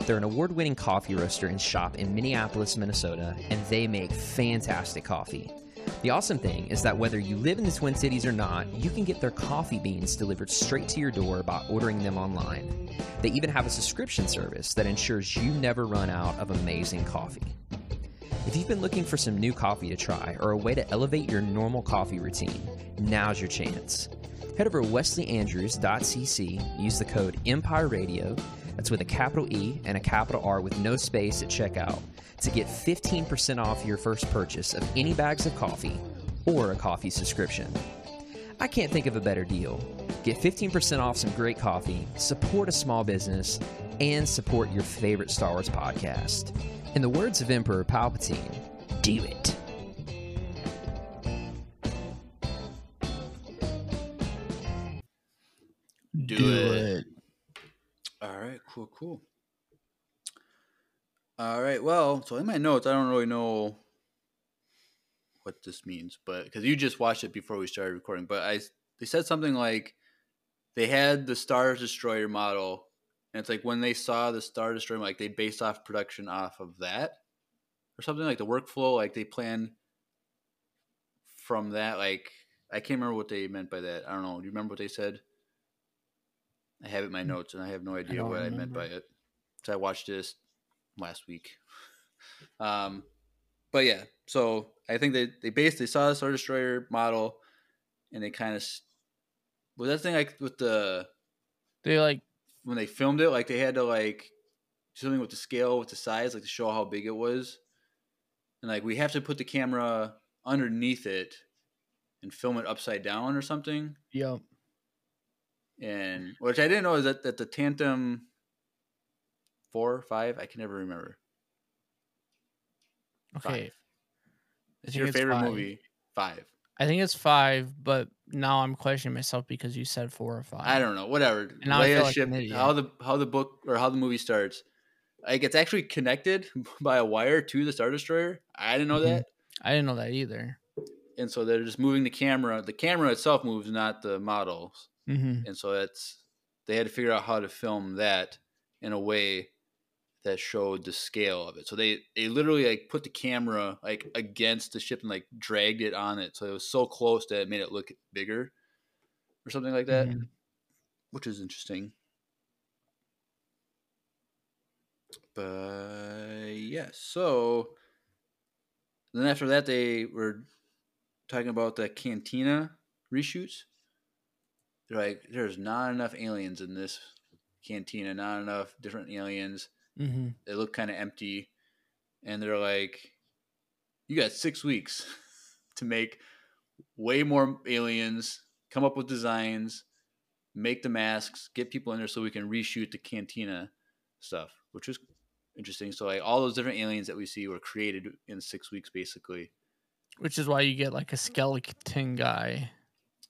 They're an award winning coffee roaster and shop in Minneapolis, Minnesota, and they make fantastic coffee. The awesome thing is that whether you live in the Twin Cities or not, you can get their coffee beans delivered straight to your door by ordering them online. They even have a subscription service that ensures you never run out of amazing coffee. If you've been looking for some new coffee to try or a way to elevate your normal coffee routine, now's your chance. Head over to wesleyandrews.cc, use the code Empire Radio, that's with a capital E and a capital R with no space at checkout, to get 15% off your first purchase of any bags of coffee or a coffee subscription. I can't think of a better deal. Get 15% off some great coffee, support a small business, and support your favorite Star Wars podcast. In the words of Emperor Palpatine, do it. Do it. All right, cool, cool. All right, well, so in my notes, I don't really know what this means, but because you just watched it before we started recording, but I they said something like they had the Star Destroyer model, and it's like when they saw the Star Destroyer, like they based off production off of that, or something like the workflow, like they plan from that. Like I can't remember what they meant by that. I don't know. Do you remember what they said? I have it in my notes, and I have no idea don't what I meant by it. So I watched this last week. Um, but yeah, so I think they they basically saw the Star Destroyer model, and they kind of was that thing like with the They like when they filmed it, like they had to like do something with the scale with the size, like to show how big it was, and like we have to put the camera underneath it and film it upside down or something yo. And which I didn't know is that that the Tantive four or five I can never remember. Okay. Five. I It's your it's favorite five. movie five. I think it's five, but now I'm questioning myself because you said four or five. I don't know, whatever. now I Leia feel like how the how the book or how the movie starts. Like it's actually connected by a wire to the Star Destroyer. I didn't know Mhm. that. I didn't know that either. And so they're just moving the camera. The camera itself moves, not the models. Mm-hmm. and so that's they had to figure out how to film that in a way that showed the scale of it. So they they literally like put the camera like against the ship and like dragged it on it, so it was so close that it made it look bigger, or something like that, Mhm. which is interesting. But yeah, so then after that they were talking about the Cantina reshoots. They're like, there's not enough aliens in this cantina, not enough different aliens. Mm-hmm. They look kind of empty. and they're like, "You got six weeks to make way more aliens, come up with designs, make the masks, get people in there, so we can reshoot the Cantina stuff," which was interesting. So like all those different aliens that we see were created in six weeks, basically. Which is why you get like a skeleton guy,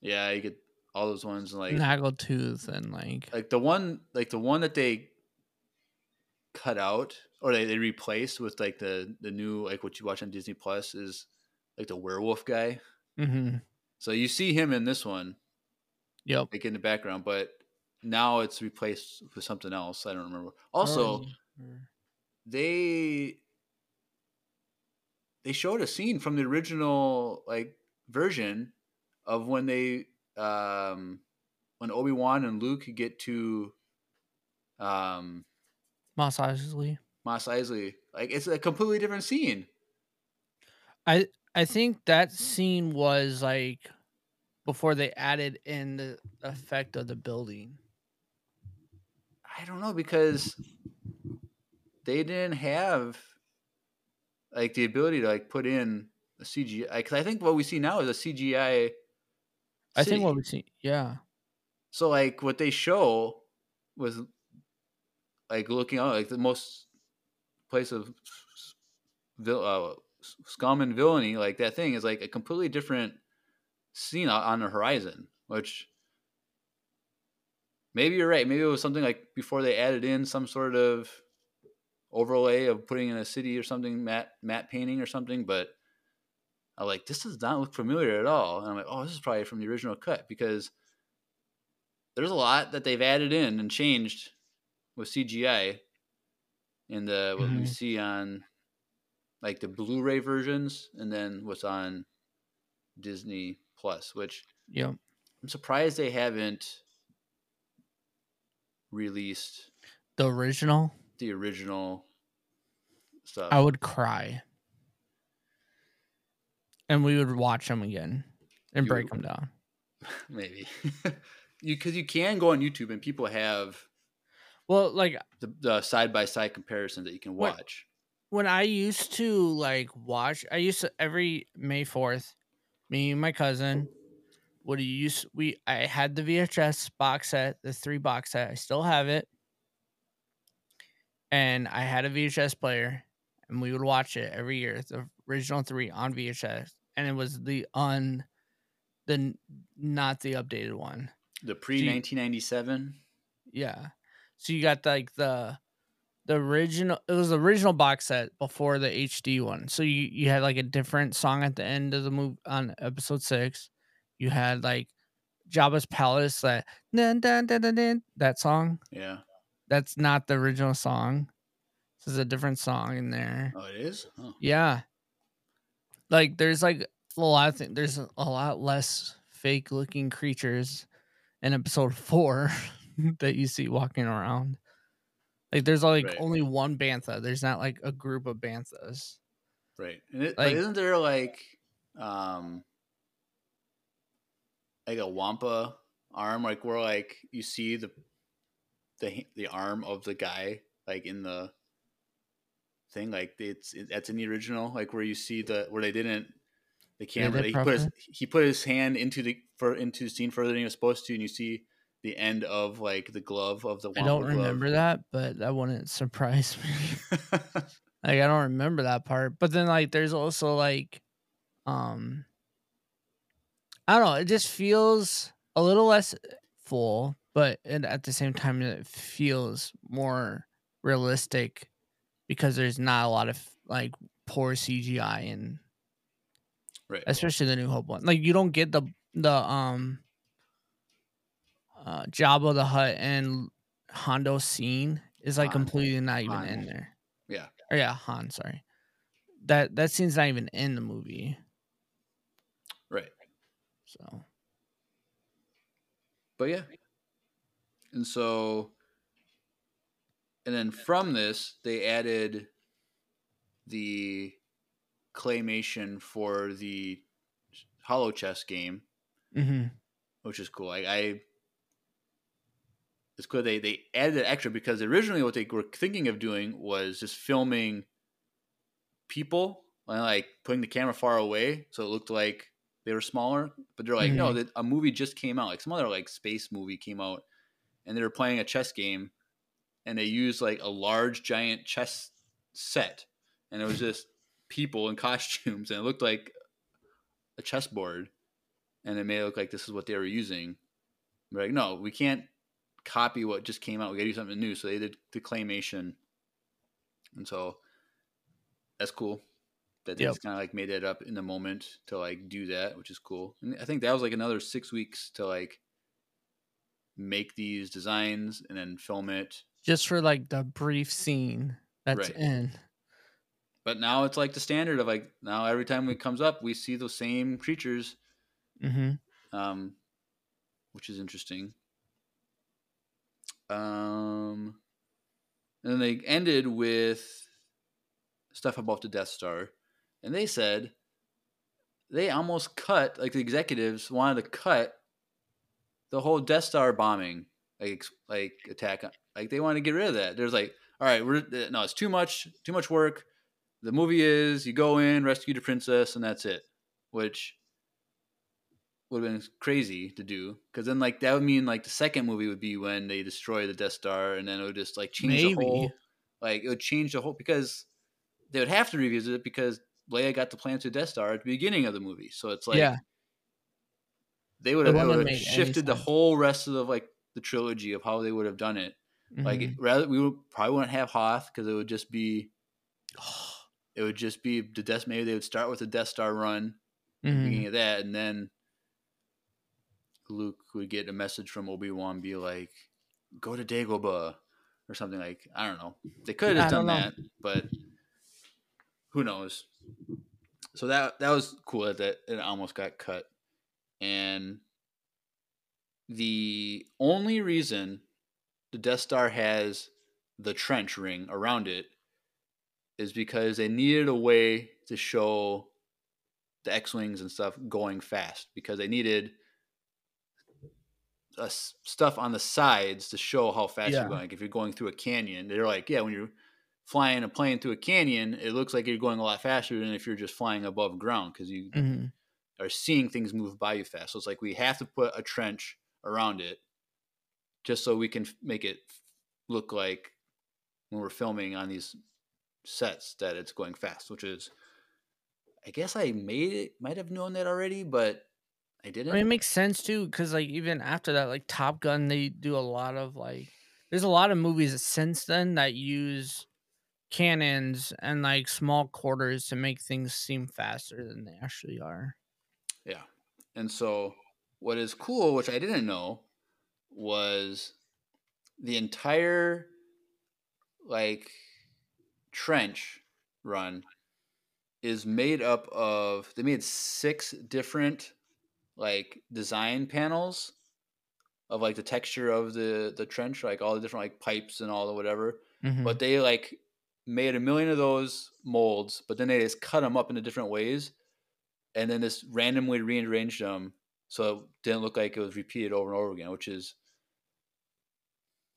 Yeah, you get all those ones like Snaggletooth, and like like the one like the one that they cut out or they, they replaced with like the the new like what you watch on Disney Plus is like the werewolf guy. hmm So you see him in this one, Yep. like in the background, but now it's replaced with something else. I don't remember. Also, they they showed a scene from the original like version of when they um when Obi-Wan and Luke get to um Moss Eisley. Mos Eisley. Like it's a completely different scene. I I think that scene was like before they added in the effect of the building. I don't know because they didn't have like the ability to like put in a CGI. Because I think what we see now is a CGI. I think what we see, yeah, So like what they show was like looking out like the most place of vil- uh, scum and villainy. Like that thing is like a completely different scene on the horizon. Which maybe you're right. Maybe it was something like before they added in some sort of overlay of putting in a city or something, matte matte painting or something. But I like this does not look familiar at all. And I'm like, oh, this is probably from the original cut because there's a lot that they've added in and changed with CGI in the what we Mhm. see on like the Blu-ray versions and then what's on Disney Plus, which yep. I'm surprised they haven't released The original, the original stuff. I would cry, and we would watch them again and You break them down. Maybe you because you can go on YouTube and people have Well, like the, the side-by-side comparison that you can watch. when I used to like watch, I used to every May fourth, me and my cousin would use we. I had the VHS box set, the three box set. I still have it, and I had a VHS player, and we would watch it every year. The original three on VHS, and it was the un, the not the updated one. The pre-1997. Yeah. So you got like the the original it was the original box set before the HD one. So you you had like a different song at the end of the move on episode 6. You had like Jabba's palace that dun, dun, dun, dun, dun, that song. Yeah. That's not the original song. This is a different song in there. Oh, it is. Oh. Yeah. Like there's like a lot of things. There's a lot less fake looking creatures in episode four that you see walking around. Like there's like Right. only one bantha. There's not like a group of banthas. Right. And it, Like- isn't there like um like a wampa arm like where like you see the the the arm of the guy like in the thing like it's it, that's in the original like where you see the where they didn't the camera it he put his, he put his hand into the for into the scene further than he was supposed to and you see the end of like the glove of the I don't glove. remember that, but that wouldn't surprise me. like I don't remember that part. But then like there's also like um I don't know, it just feels a little less full, but and at the same time it feels more realistic because there's not a lot of like poor CGI and right especially the New Hope one. Like you don't get the the um uh Jabba the Hutt and Hondo scene is like Han. completely not even Han. in there. Yeah. Or yeah, Han, sorry. That that scene's not even in the movie. right So but yeah and so and then from this they added the claymation for the hollow chess game mhm. which is cool i, I it's cool they, they added it extra because originally what they were thinking of doing was just filming people and like putting the camera far away so it looked like they were smaller. But they're like, no, Mhm. that a movie just came out. Like some other like space movie came out, and they were playing a chess game, and they used like a large giant chess set, and it was just people in costumes, and it looked like a chessboard, and it made it look like this is what they were using. We're like, no, we can't copy what just came out. We got to do something new. So they did the claymation, and so that's cool. That they Yep. just kind of like made that up in the moment to like do that, which is cool. And I think that was like another six weeks to like make these designs and then film it. Just for like the brief scene that's Right. in. But now it's like the standard of like now every time it comes up, we see those same creatures, Mm-hmm. um, which is interesting. Um, and then they ended with stuff about the Death Star, and they said they almost cut like the executives wanted to cut the whole Death Star bombing, like like attack, like they wanted to get rid of that. There's like, all right, we're uh, no, it's too much, too much work. The movie is you go in, rescue the princess, and that's it, which would have been crazy to do because then like that would mean like the second movie would be when they destroy the Death Star, and then it would just like change the whole, like it would change the whole because they would have to revisit it because Leia got the plan to Death Star at the beginning of the movie, so it's like yeah. they would have, would have shifted the whole rest of the, like the trilogy of how they would have done it. Like Mhm. rather, we would probably wouldn't have Hoth because it would just be it would just be the Death. Maybe they would start with the Death Star run, Mhm. beginning of that, and then Luke would get a message from Obi Wan, be like, "Go to Dagobah," or something like. I don't know. They could have done that, but who knows? So that that was cool that, that it almost got cut, and the only reason the Death Star has the trench ring around it is because they needed a way to show the X-wings and stuff going fast because they needed s- stuff on the sides to show how fast Yeah. you're going. Like if you're going through a canyon, they're like, yeah, when you're flying a plane through a canyon, it looks like you're going a lot faster than if you're just flying above ground because you Mhm. are seeing things move by you fast. So it's like we have to put a trench around it just so we can f- make it look like when we're filming on these sets that it's going fast, which is I guess I made it might have known that already, but I didn't. I mean, it makes sense too, because like even after that, like Top Gun, they do a lot of like. There's a lot of movies since then that use cannons and like small quarters to make things seem faster than they actually are. Yeah. And so what is cool, which I didn't know, was the entire like trench run is made up of they made six different like design panels of like the texture of the the trench like all the different like pipes and all the whatever Mhm. but they like made a million of those molds, but then they just cut them up into different ways, and then just randomly rearranged them so it didn't look like it was repeated over and over again, which is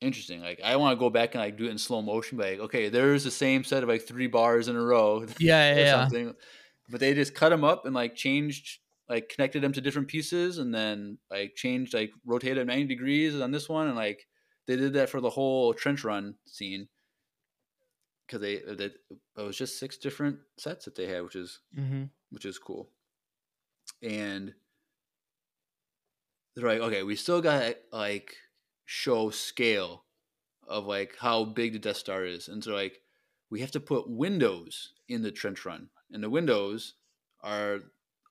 interesting. Like I want to go back and like do it in slow motion, but like okay, there's the same set of like three bars in a row yeah, or yeah, something, but they just cut them up and like changed. Like connected them to different pieces, and then like changed, like rotated them ninety degrees on this one, and like they did that for the whole trench run scene because they uh, that it was just six different sets that they had, which is hmm which is cool. And they're like, okay, we still got like show scale of like how big the Death Star is, and so like we have to put windows in the trench run, and the windows are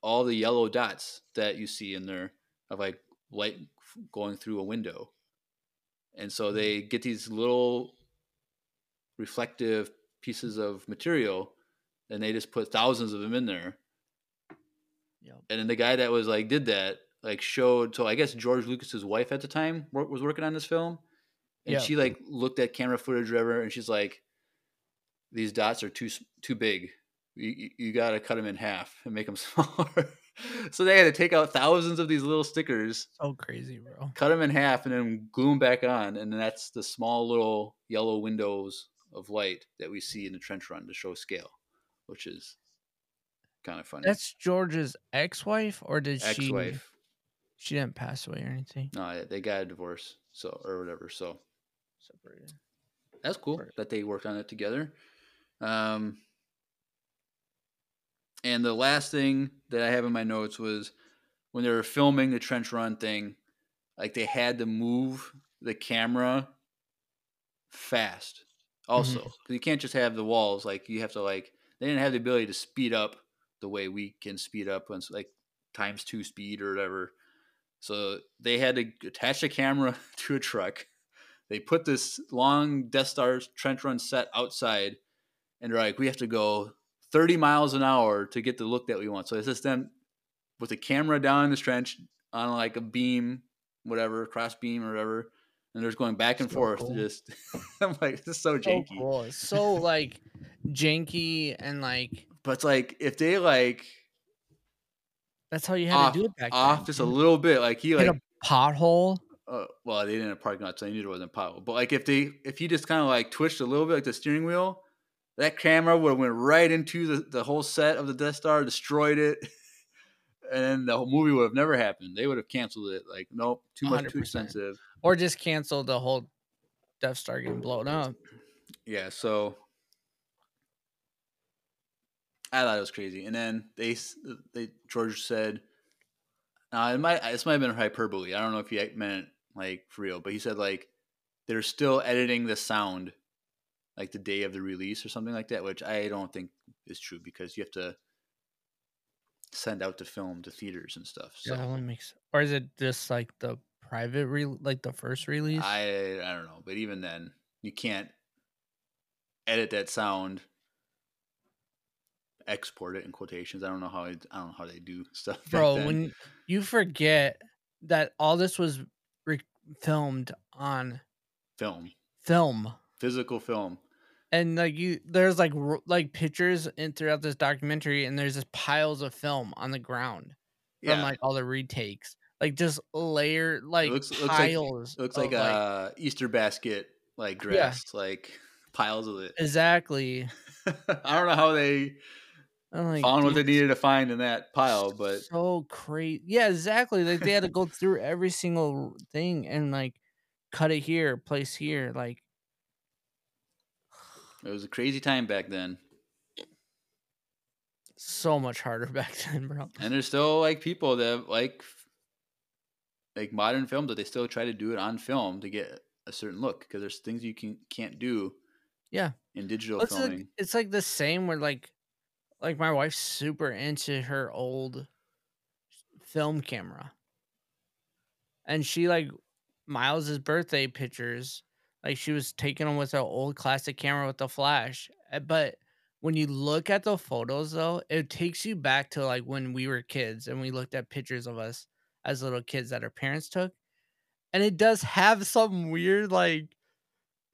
all the yellow dots that you see in there of like light going through a window. And so they mm. get these little reflective pieces of material and they just put thousands of them in there. Yep. And then the guy that was like did that like showed so I guess George Lucas's wife at the time was working on this film and Yeah. she like looked at camera footage or whatever and she's like these dots are too too big. You, you- got to cut them in half and make them smaller. so they had to take out thousands of these little stickers So crazy, bro. cut them in half and then glue them back on and then that's the small little yellow windows of light that we see in the trench run to show scale which is kind of funny. That's George's ex-wife, or did ex-wife. She didn't pass away or anything. No, they got a divorce, so or whatever. So Separated. that's cool Right. that they worked on it together. Um, and the last thing that I have in my notes was when they were filming the trench run thing, like they had to move the camera fast. Also, 'Cause you can't just have the walls. Like you have to like they didn't have the ability to speed up the way we can speed up it's like times two speed or whatever. So they had to attach a camera to a truck. They put this long Death Star trench run set outside, and they're like, we have to go 30 miles an hour to get the look that we want. So it's just them with the camera down in this trench on like a beam, whatever, cross beam or whatever. And they're just going back and So forth. cool. Just, I'm like, this is so So janky. cool. It's so like janky and like But it's like, if they like that's how you had off, to do it back off then. just a little bit, like he Hit like, a pothole. uh, well, they didn't have a parking lot, so they knew there wasn't a pothole. But like if they, if he just kind of like twitched a little bit, like the steering wheel, that camera would have went right into the, the whole set of the Death Star, destroyed it, and then the whole movie would have never happened. They would have canceled it. Like, nope, too much, too 100%. expensive. Or just cancel the whole Death Star getting blown up. Yeah, so I thought it was crazy. And then they, they George said, uh, it might this might have been a hyperbole. I don't know if he meant like for real, but he said like they're still editing the sound like the day of the release or something like that, which I don't think is true because you have to send out the film to theaters and stuff. So Yeah, that one makes. Or is it just like the private re like the first release? I I don't know, but even then you can't edit that sound export it in quotations. I don't know how I, I don't know how they do stuff. Bro, when you forget that all this was re- filmed on film, film, physical film. and like you, there's like like pictures in throughout this documentary, and there's just piles of film on the ground Yeah, from like all the retakes, like just layer like looks- looks like- piles. it looks like a uh, Easter basket like Yeah. like piles of it. exactly. I don't know how they like, found what they needed to find in that pile, but so crazy. Yeah, exactly. Like they had to go through every single thing and like cut it here, place here. Like it was a crazy time back then. so much harder back then, bro. And there's still like people that like like modern films that they still try to do it on film to get a certain look because there's things you can can't do Yeah. in digital It's like, filming. it's like the same where like like my wife's super into her old film camera. And she like Miles's birthday pictures, like she was taking them with her old classic camera with the flash. Uh, But when you look at the photos though, it takes you back to like when we were kids and we looked at pictures of us as little kids that our parents took. And it does have some weird like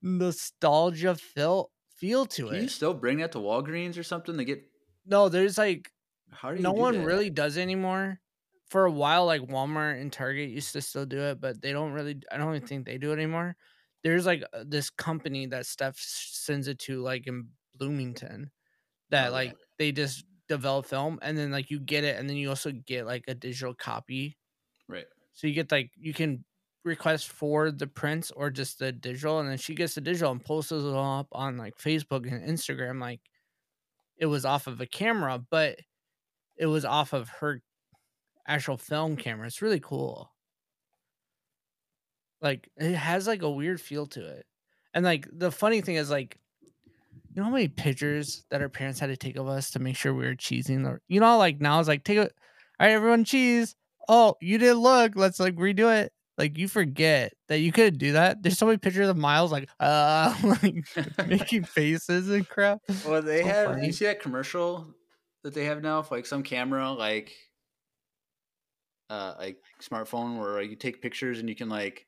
nostalgia feel feel to Can you still bring that to Walgreens or something to get? No, there's like How do you? no one that? really does anymore. For a while, like Walmart and Target used to still do it, but they don't really. I don't even think they do it anymore. There's like uh, this company that Steph sends it to, like in Bloomington, that Oh, like they just develop film, and then like you get it, and then you also get like a digital copy. Right. So you get like you can request for the prints or just the digital, and then she gets the digital and posts it all up on like Facebook and Instagram. Like it was off of a camera, but it was off of her actual film camera. It's really cool. Like it has like a weird feel to it. And like the funny thing is like you know how many pictures that our parents had to take of us to make sure we were cheesing the you know like now it's like take it all right everyone cheese. Oh, you didn't look. Let's like redo it. Like you forget that you could do that. There's so many pictures of Miles like uh like making faces and crap. Well, they So have. funny. You see that commercial that they have now for like some camera, like uh, like smartphone, where like, you take pictures and you can like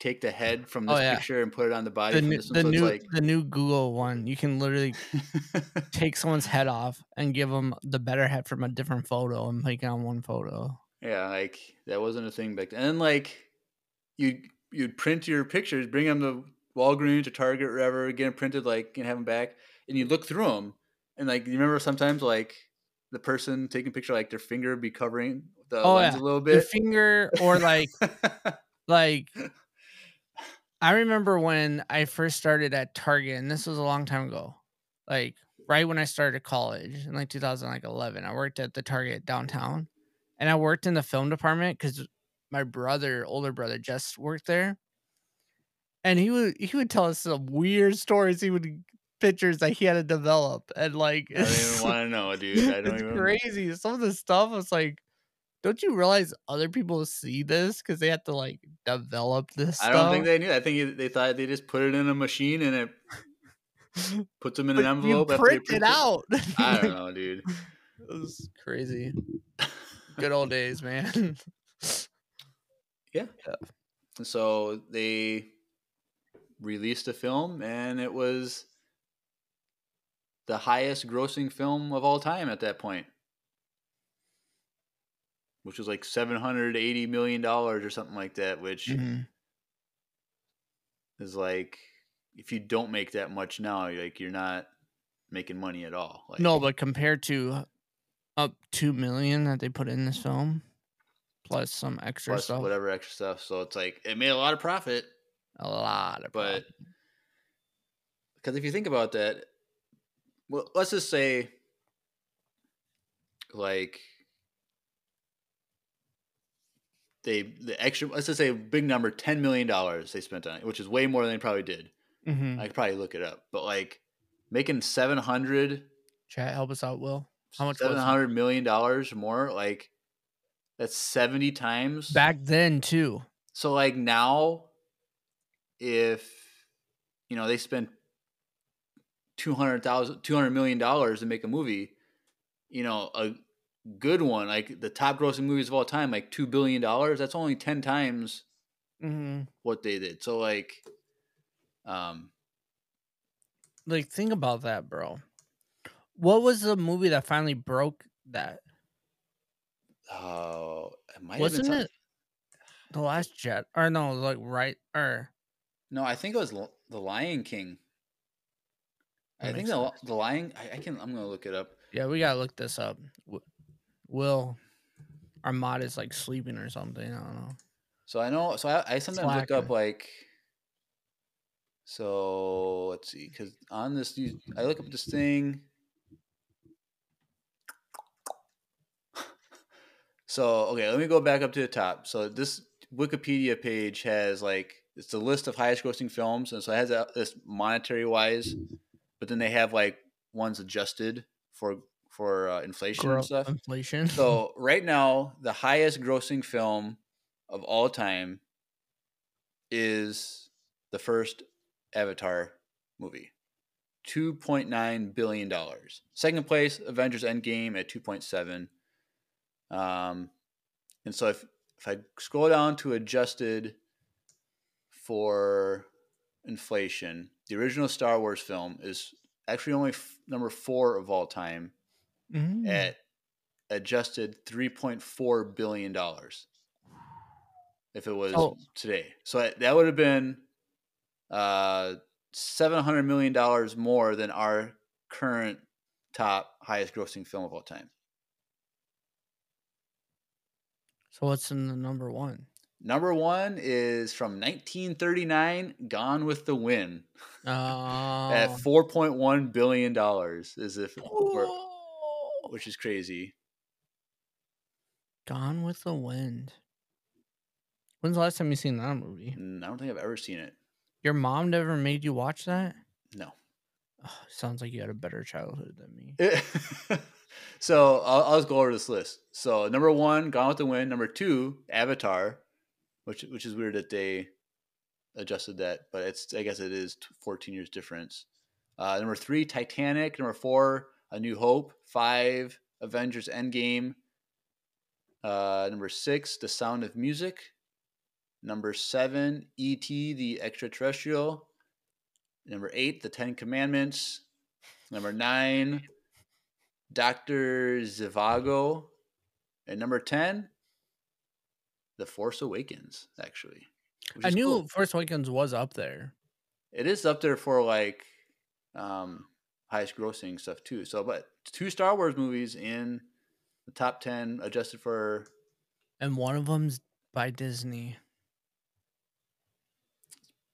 take the head from Oh, this yeah. picture and put it on the body The new, the so it's new like the new Google one. You can literally take someone's head off and give them the better head from a different photo and make it on one photo. yeah, like that wasn't a thing back then. And then, like you you'd print your pictures, bring them to Walgreens or Target or wherever, get them printed, like and have them back, and you look through them, And like, you remember sometimes like the person taking a picture, like their finger would be covering the Oh, lens yeah. a little bit. finger or like like I remember when I first started at Target, and this was a long time ago. Like right when I started college in like 2011, I worked at the Target downtown, and I worked in the film department because my brother, older brother, just worked there, and he would he would tell us some weird stories. He would pictures that he had to develop, and like I don't even want to know, dude. I don't it's even. crazy. Some of the stuff was like, don't you realize other people see this because they have to like develop this? I don't think they knew. I think they thought they just put it in a machine and it puts them in an envelope. after they print it out. I don't know, dude. it was crazy. Good old days, man. So they released a film, and it was the highest grossing film of all time at that point, which was like seven hundred eighty million dollars or something like that. Which Mhm. is like, if you don't make that much now, you're like you're not making money at all. Like, No, but compared to up two million that they put in this film, plus some extra plus stuff, whatever extra stuff. So it's like it made a lot of profit. a lot of but because if you think about that, well, let's just say, like, they the extra. Let's just say a big number, ten million dollars they spent on it, which is way more than they probably did. Mhm. I could probably look it up, but like making seven hundred. Chat, help us out, Will. How much? Seven hundred million dollars more, like that's seventy times Back then too. So like now, if you know they spent two hundred thousand, two hundred million dollars to make a movie, you know a good one like the top grossing movies of all time, like two billion dollars. That's only ten times hmm what they did. So like, um, Like, think about that, bro. What was the movie that finally broke that? Oh, it might Wasn't it the last jet? Or no, like right or No, I think it was L- the Lion King. That I think the, sense. the Lion. I, I can. I'm gonna look it up. yeah, we gotta look this up. Will our mod is like sleeping or something. I don't know. So I know. So I, I sometimes look up like. So let's see, because on this, I look up this thing. So okay, let me go back up to the top. So this Wikipedia page has like it's a list of highest grossing films, and so it has a, this monetary wise, but then they have like ones adjusted for for uh, inflation Grow- and stuff. Inflation. So right now, the highest grossing film of all time is the first Avatar movie. Two point nine billion dollars. Second place, Avengers Endgame at two point seven. Um, and so if if I scroll down to adjusted for inflation, the original Star Wars film is actually only f- number four of all time Mm. at adjusted three point four billion dollars. If it was Oh. today, so that- that would have been uh, seven hundred million dollars more than our current top highest grossing film of all time. So what's in the number one? Number one is from 1939, Gone with the Wind, Uh, at 4.1 billion dollars. Is if, we're- which is crazy. Gone with the Wind. When's the last time you seen that movie? Mm, I don't think I've ever seen it. Your mom never made you watch that? No. Oh, sounds like you had a better childhood than me. so I'll, I'll just go over this list. So number one, Gone with the Wind. Number two, Avatar, which which is weird that they adjusted that, but it's I guess it is 14 years difference. Uh, number three, Titanic. Number four, A New Hope. Five, Avengers Endgame. Uh, number six, The Sound of Music. Number seven, E.T. the Extraterrestrial. Number eight, The Ten Commandments. Number nine, Dr. Zhivago And number 10, The Force Awakens, actually. I knew cool. Force Awakens was up there. it is up there for like um highest grossing stuff too. So, but two Star Wars movies in the top ten, adjusted for And one of them's by Disney.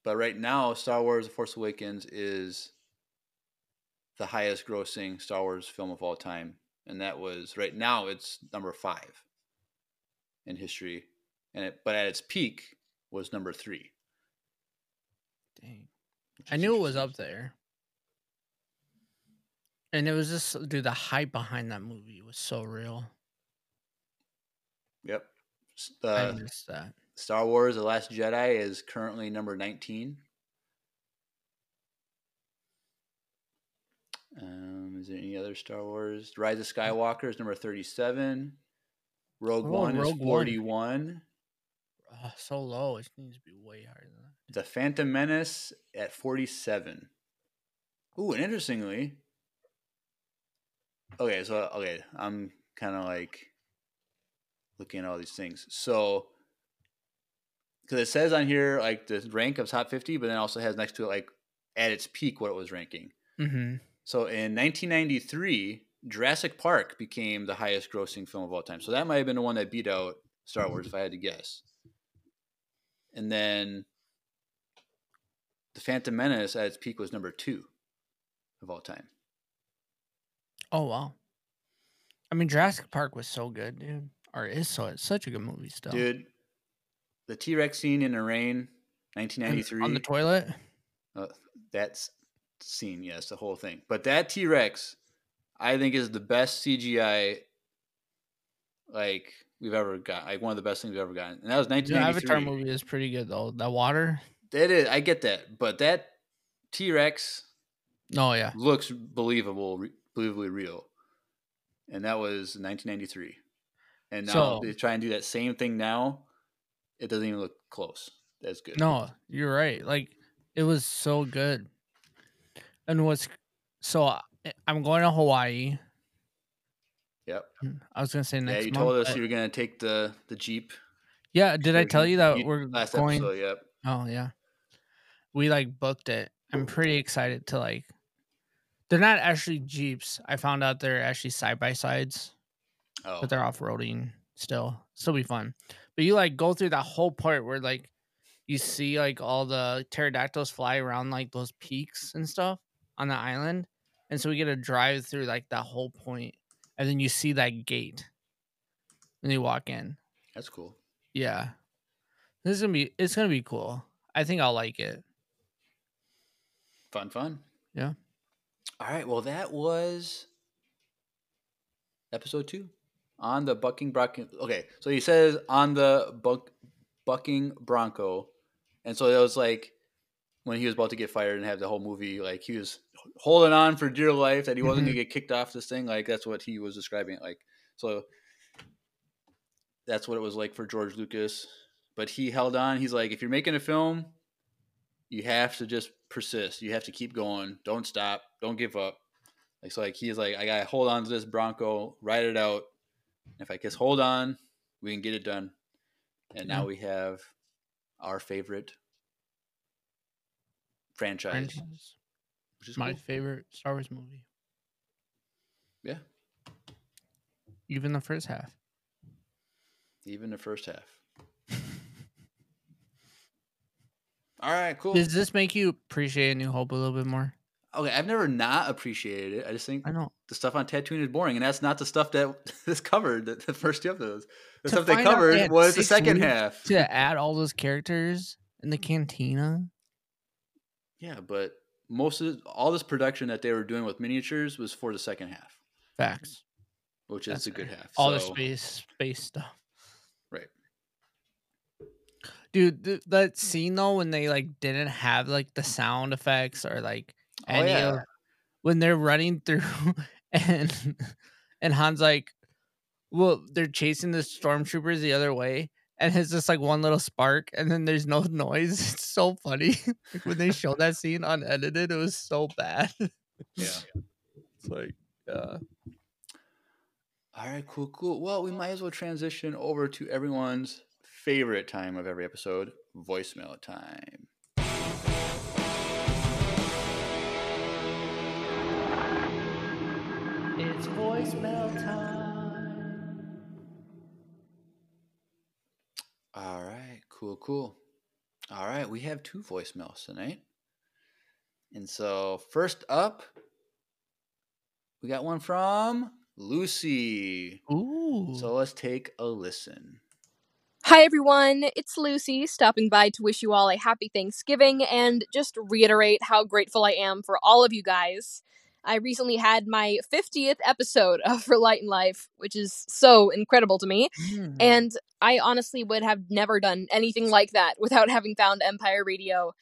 But right now, Star Wars: The Force Awakens is the highest grossing Star Wars film of all time, and that was right now it's number five in history, and it, but at its peak was number three. Dang. I knew it was up there. And it was just dude, the hype behind that movie was so real. Yep. S- I Uh, missed that. Star Wars: The Last Jedi is currently number nineteen. Um, is there any other Star Wars? Rise of Skywalker is number thirty-seven. Rogue Oh, One is Rogue One. forty-one. Oh, so low. It needs to be way higher than that. The Phantom Menace at 47. Ooh, and interestingly, okay, so okay, I'm kind of like looking at all these things. So, because it says on here like the rank of top 50, but then also has next to it like at its peak what it was ranking. Mm-hmm. So in 1993, Jurassic Park became the highest grossing film of all time. So that might have been the one that beat out Star Wars, if I had to guess. And then The Phantom Menace at its peak was number two of all time. Oh wow. I mean Jurassic Park was so good, dude. Or is so it's such a good movie still. Dude, the T Rex scene in the rain, 1993. on the toilet. Uh, that's scene, yes, the whole thing. But that T Rex, I think, is the best CGI like we've ever got. Like one of the best things we've ever gotten. And that was The 1993. Avatar movie is pretty good though. That water. That is, I get that, but that T Rex Oh yeah. looks believable, re- believably real, and that was 1993. And now So- they try and do that same thing now. It doesn't even look close. That's good. No, you're right. Like it was so good. And what's so I- I'm going to Hawaii. Yep. I was gonna say next. Yeah, you month. told us you were gonna take the the jeep. yeah, did I tell you that we're last going? episode? Yep. Oh yeah. We like booked it. I'm pretty excited to like they're not actually Jeeps. I found out they're actually side by sides, Oh, but they're off roading still. Still be fun. But you like go through that whole part where like you see like all the pterodactyls fly around like those peaks and stuff on the island. And so we get to drive through like that whole point and then you see that gate. And you walk in. that's cool. Yeah. This is gonna be it's gonna be cool. I think I'll like it. Fun, fun. Yeah. All right. Well, that was episode two on the bucking bronco. Okay, so he says on the buck bucking bronco, and so it was like when he was about to get fired and have the whole movie, like he was holding on for dear life that he wasn't gonna mm-hmm. get kicked off this thing. Like that's what he was describing it like. So that's what it was like for George Lucas. But he held on. He's like, if you're making a film, you have to just persist. You have to keep going. Don't stop. Don't give up. Like so, like he's like, I gotta hold on to this Bronco, ride it out. If I just hold on, we can get it done. And now we have our favorite franchise, Franchise. which is My cool. favorite Star Wars movie. Yeah, Even the first half. even the first half. All right, cool. Does this make you appreciate A New Hope a little bit more? Okay, I've never not appreciated it. I just think I know. the stuff on Tatooine is boring, and that's not the stuff that is covered. The, the first two episodes, the To stuff they covered they was the second half. To add all those characters in the cantina. Yeah, but most of all this production that they were doing with miniatures was for the second half, Facts. which is a good half. All the space space stuff. right? Dude, th- that scene though when they like didn't have like the sound effects or like Oh, any yeah. of when they're running through and and Han's like well they're chasing the stormtroopers the other way and it's just like one little spark and then there's no noise. It's so funny. like when they showed that scene unedited, it was so bad. Yeah. It's like yeah. All right, cool, cool. Well, we might as well transition over to everyone's favorite time of every episode, voicemail time. It's voicemail time. All right, cool, cool. All right, we have two voicemails tonight. And so, first up, we got one from Lucy. Ooh. So, let's take a listen. Hi, everyone. It's Lucy stopping by to wish you all a happy Thanksgiving and just reiterate how grateful I am for all of you guys. I recently had my 50th episode of For Light and Life, which is so incredible to me. Hmm. And I honestly would have never done anything like that without having found Empire Radio.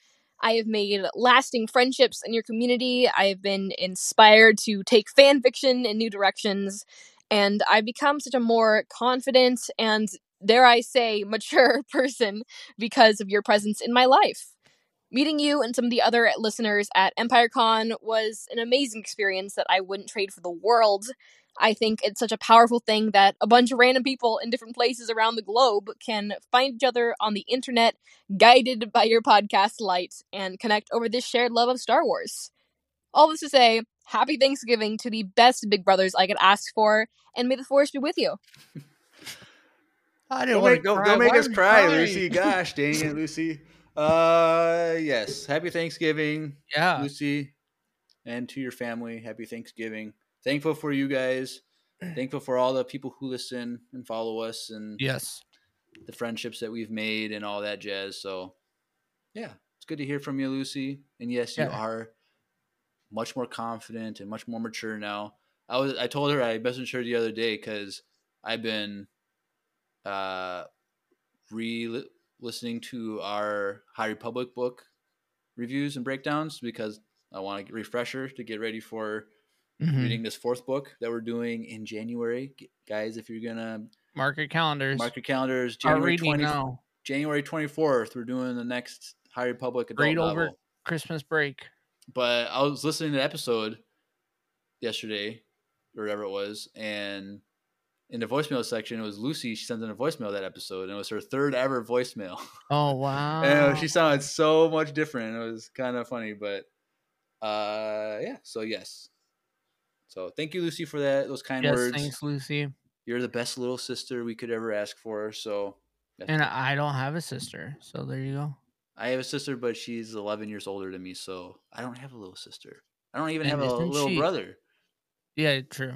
I have made lasting friendships in your community. I have been inspired to take fan fiction in new directions. And I've become such a more confident and, dare I say, mature person because of your presence in my life. Meeting you and some of the other listeners at EmpireCon was an amazing experience that I wouldn't trade for the world. I think it's such a powerful thing that a bunch of random people in different places around the globe can find each other on the internet, guided by your podcast light, and connect over this shared love of Star Wars. All this to say, happy Thanksgiving to the best Big Brothers I could ask for, and may the Force be with you. I didn't Don't want make, to don't, cry. don't make Why us cry, crying? Lucy. Gosh dang it, Lucy. Uh, yes. Happy Thanksgiving, Yeah. Lucy, and to your family. Happy Thanksgiving. Thankful for you guys. Thankful for all the people who listen and follow us and Yes. the friendships that we've made and all that jazz. So, yeah, it's good to hear from you, Lucy. And yes, you Yeah. are much more confident and much more mature now. I was I told her I messaged her the other day because I've been uh re listening to our High Republic book reviews and breakdowns because I want a refresher to get ready for Mhm. reading this fourth book that we're doing in January. Guys, if you're gonna Mark your calendars. mark your calendars, January 20, now. January 24th, we're doing the next High Republic adult Read novel. over Christmas break. But I was listening to the episode yesterday, or whatever it was, and in the voicemail section, it was Lucy. She sent in a voicemail that episode, and it was her third ever voicemail. Oh wow. and she sounded so much different. It was kind of funny, but uh, yeah. So yes. So thank you, Lucy, for that. Those kind yes, words. thanks, Lucy. You're the best little sister we could ever ask for. So And I don't have a sister, so there you go. I have a sister, but she's 11 years older than me, so I don't have a little sister. I don't even have a little she- brother. Yeah, true.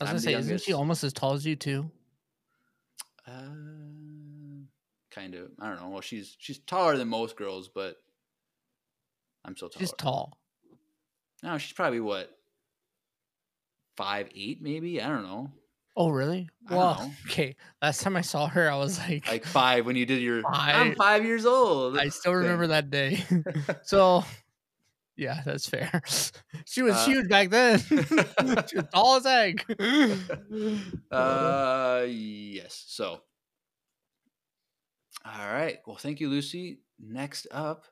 I was I'm gonna say, isn't she almost as tall as you too? Uh, kind of. I don't know. Well, she's she's taller than most girls, but I'm so tall. She's tall. No, she's probably what five eight, maybe. I don't know. Oh, really? Well, okay. Last time I saw her, I was like, Like five when you did your. I'm Five. five years old. I still remember that day. so, yeah, that's fair. she was Uh, huge back then. she was tall as egg. Uh, yes. So, all right. Well, thank you, Lucy. Next up,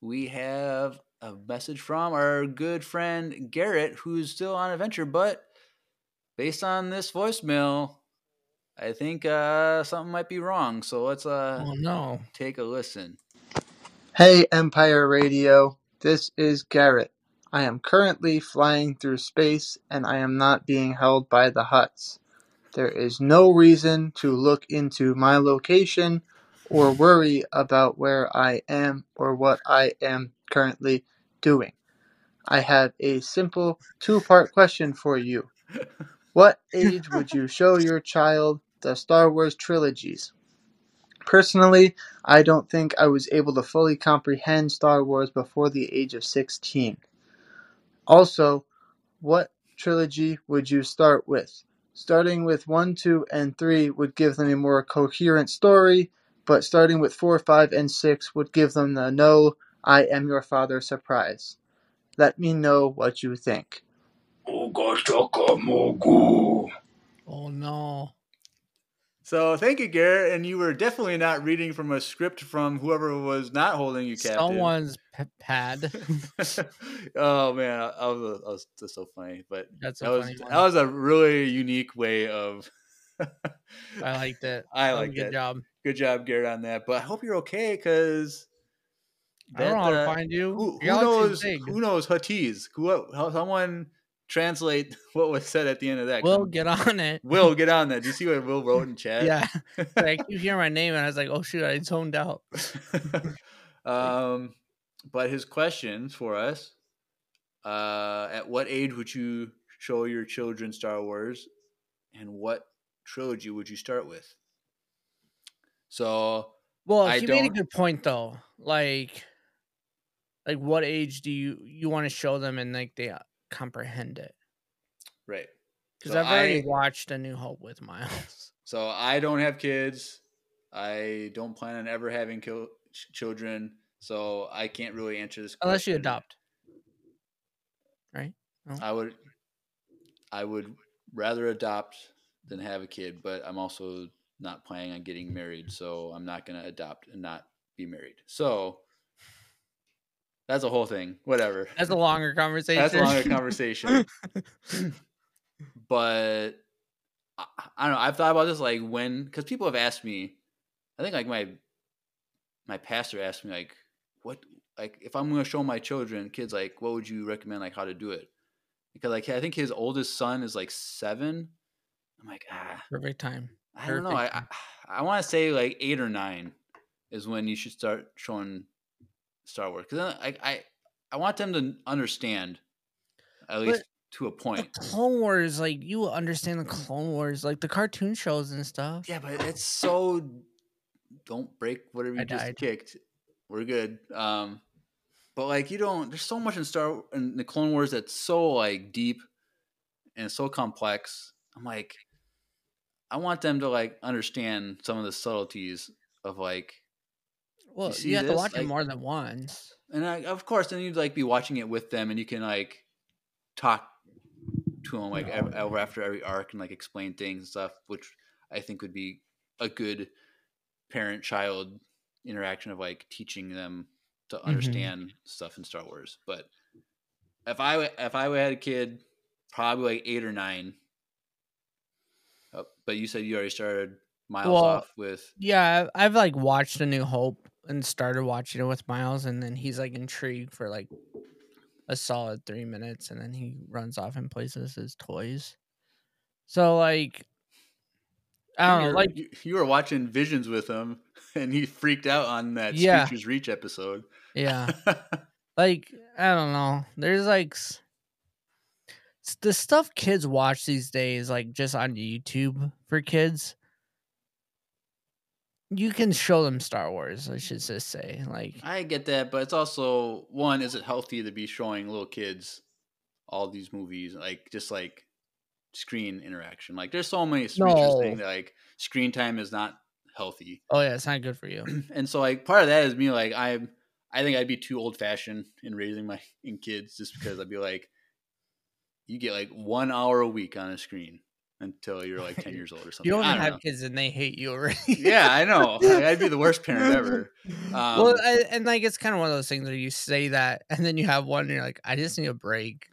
we have a message from our good friend Garrett, who's still on adventure, but based on this voicemail, I think uh, something might be wrong. So let's uh, oh no. take a listen. Hey Empire Radio, this is Garrett. I am currently flying through space and I am not being held by the Hutts. There is no reason to look into my location or worry about where I am or what I am currently doing. I have a simple two part question for you. What age would you show your child the Star Wars trilogies? Personally, I don't think I was able to fully comprehend Star Wars before the age of 16. Also, what trilogy would you start with? Starting with 1, 2, and 3 would give them a more coherent story, but starting with 4, 5, and 6 would give them the no, I am your father surprise. Let me know what you think. Oh no. So thank you, Garrett. And you were definitely not reading from a script from whoever was not holding you captive. Someone's pad. oh man, I, was, I was just so funny, but That's that was that was a really unique way of. I liked it. I That was a like good job. Good job, Garrett, on that. But I hope you're okay because I don't know how to uh, find you. Who, who knows? Who knows? Huttese. Who? Someone translate what was said at the end of that. Will get on it. Will get on that. Do you see what Will wrote in chat? Yeah. I keep hearing my name and I was like, oh shoot, I zoned out. um, but his questions for us: uh, At what age would you show your children Star Wars, and what trilogy would you start with? So Well, I he made a good point though. Like, like what age do you you want to show them and like they comprehend it? right. Because So I've already I- watched A New Hope with Miles. So I don't have kids. I don't plan on ever having children. So I can't really answer this. Unless you adopt. Right? I would. I would rather adopt than have a kid, but I'm also not planning on getting married, so I'm not going to adopt and not be married. So that's a whole thing. Whatever. That's a longer conversation. That's a longer conversation. but I, I don't know. I've thought about this like when because people have asked me. I think like my my pastor asked me like what like if I'm going to show my children kids like what would you recommend like how to do it because like I think his oldest son is like seven. I'm like ah Perfect time. I don't know. I I, I want to say like eight or nine is when you should start showing Star Wars because I I I want them to understand at But least to a point. Clone Wars, like you understand the Clone Wars, like the cartoon shows and stuff. Yeah, but it's so. Don't break whatever you I just died. kicked. We're good. Um, but like you don't. There's so much in Star in the Clone Wars that's so like deep and so complex. I'm like, I want them to like understand some of the subtleties of like, Well, you, see have to this? watch it more than once. and I, of course then you'd like be watching it with them and you can like talk to them like over after every arc and like explain things and stuff, which I think would be a good parent child interaction of like teaching them to understand stuff in Star Wars. But if I if I had a kid, probably like eight or nine. Uh, but you said you already started miles Well, off with Yeah, I've, I've like watched A New Hope and started watching it with Miles, and then he's like intrigued for like a solid three minutes, and then he runs off and plays with his toys. So like, I don't know, like you, you were watching Visions with him, and he freaked out on that Yeah. Reach episode. yeah, like I don't know. There's like the stuff kids watch these days, like just on YouTube for kids. You can show them Star Wars. I should just say, like, I get that, but it's also one: is it healthy to be showing little kids all these movies, like just like screen interaction? Like, there's so many No. that like screen time is not healthy, oh yeah, it's not good for you. and so like part of that is me like I'm. I think I'd be too old fashioned in raising my in kids just because I'd be like, you get like one hour a week on a screen until you're like ten years old or something. You I don't have know. kids and they hate you already. yeah, I know. I'd be the worst parent ever. well, Um, I, and like it's kind of one of those things where you say that, and then you have one, and you're like, I just need a break.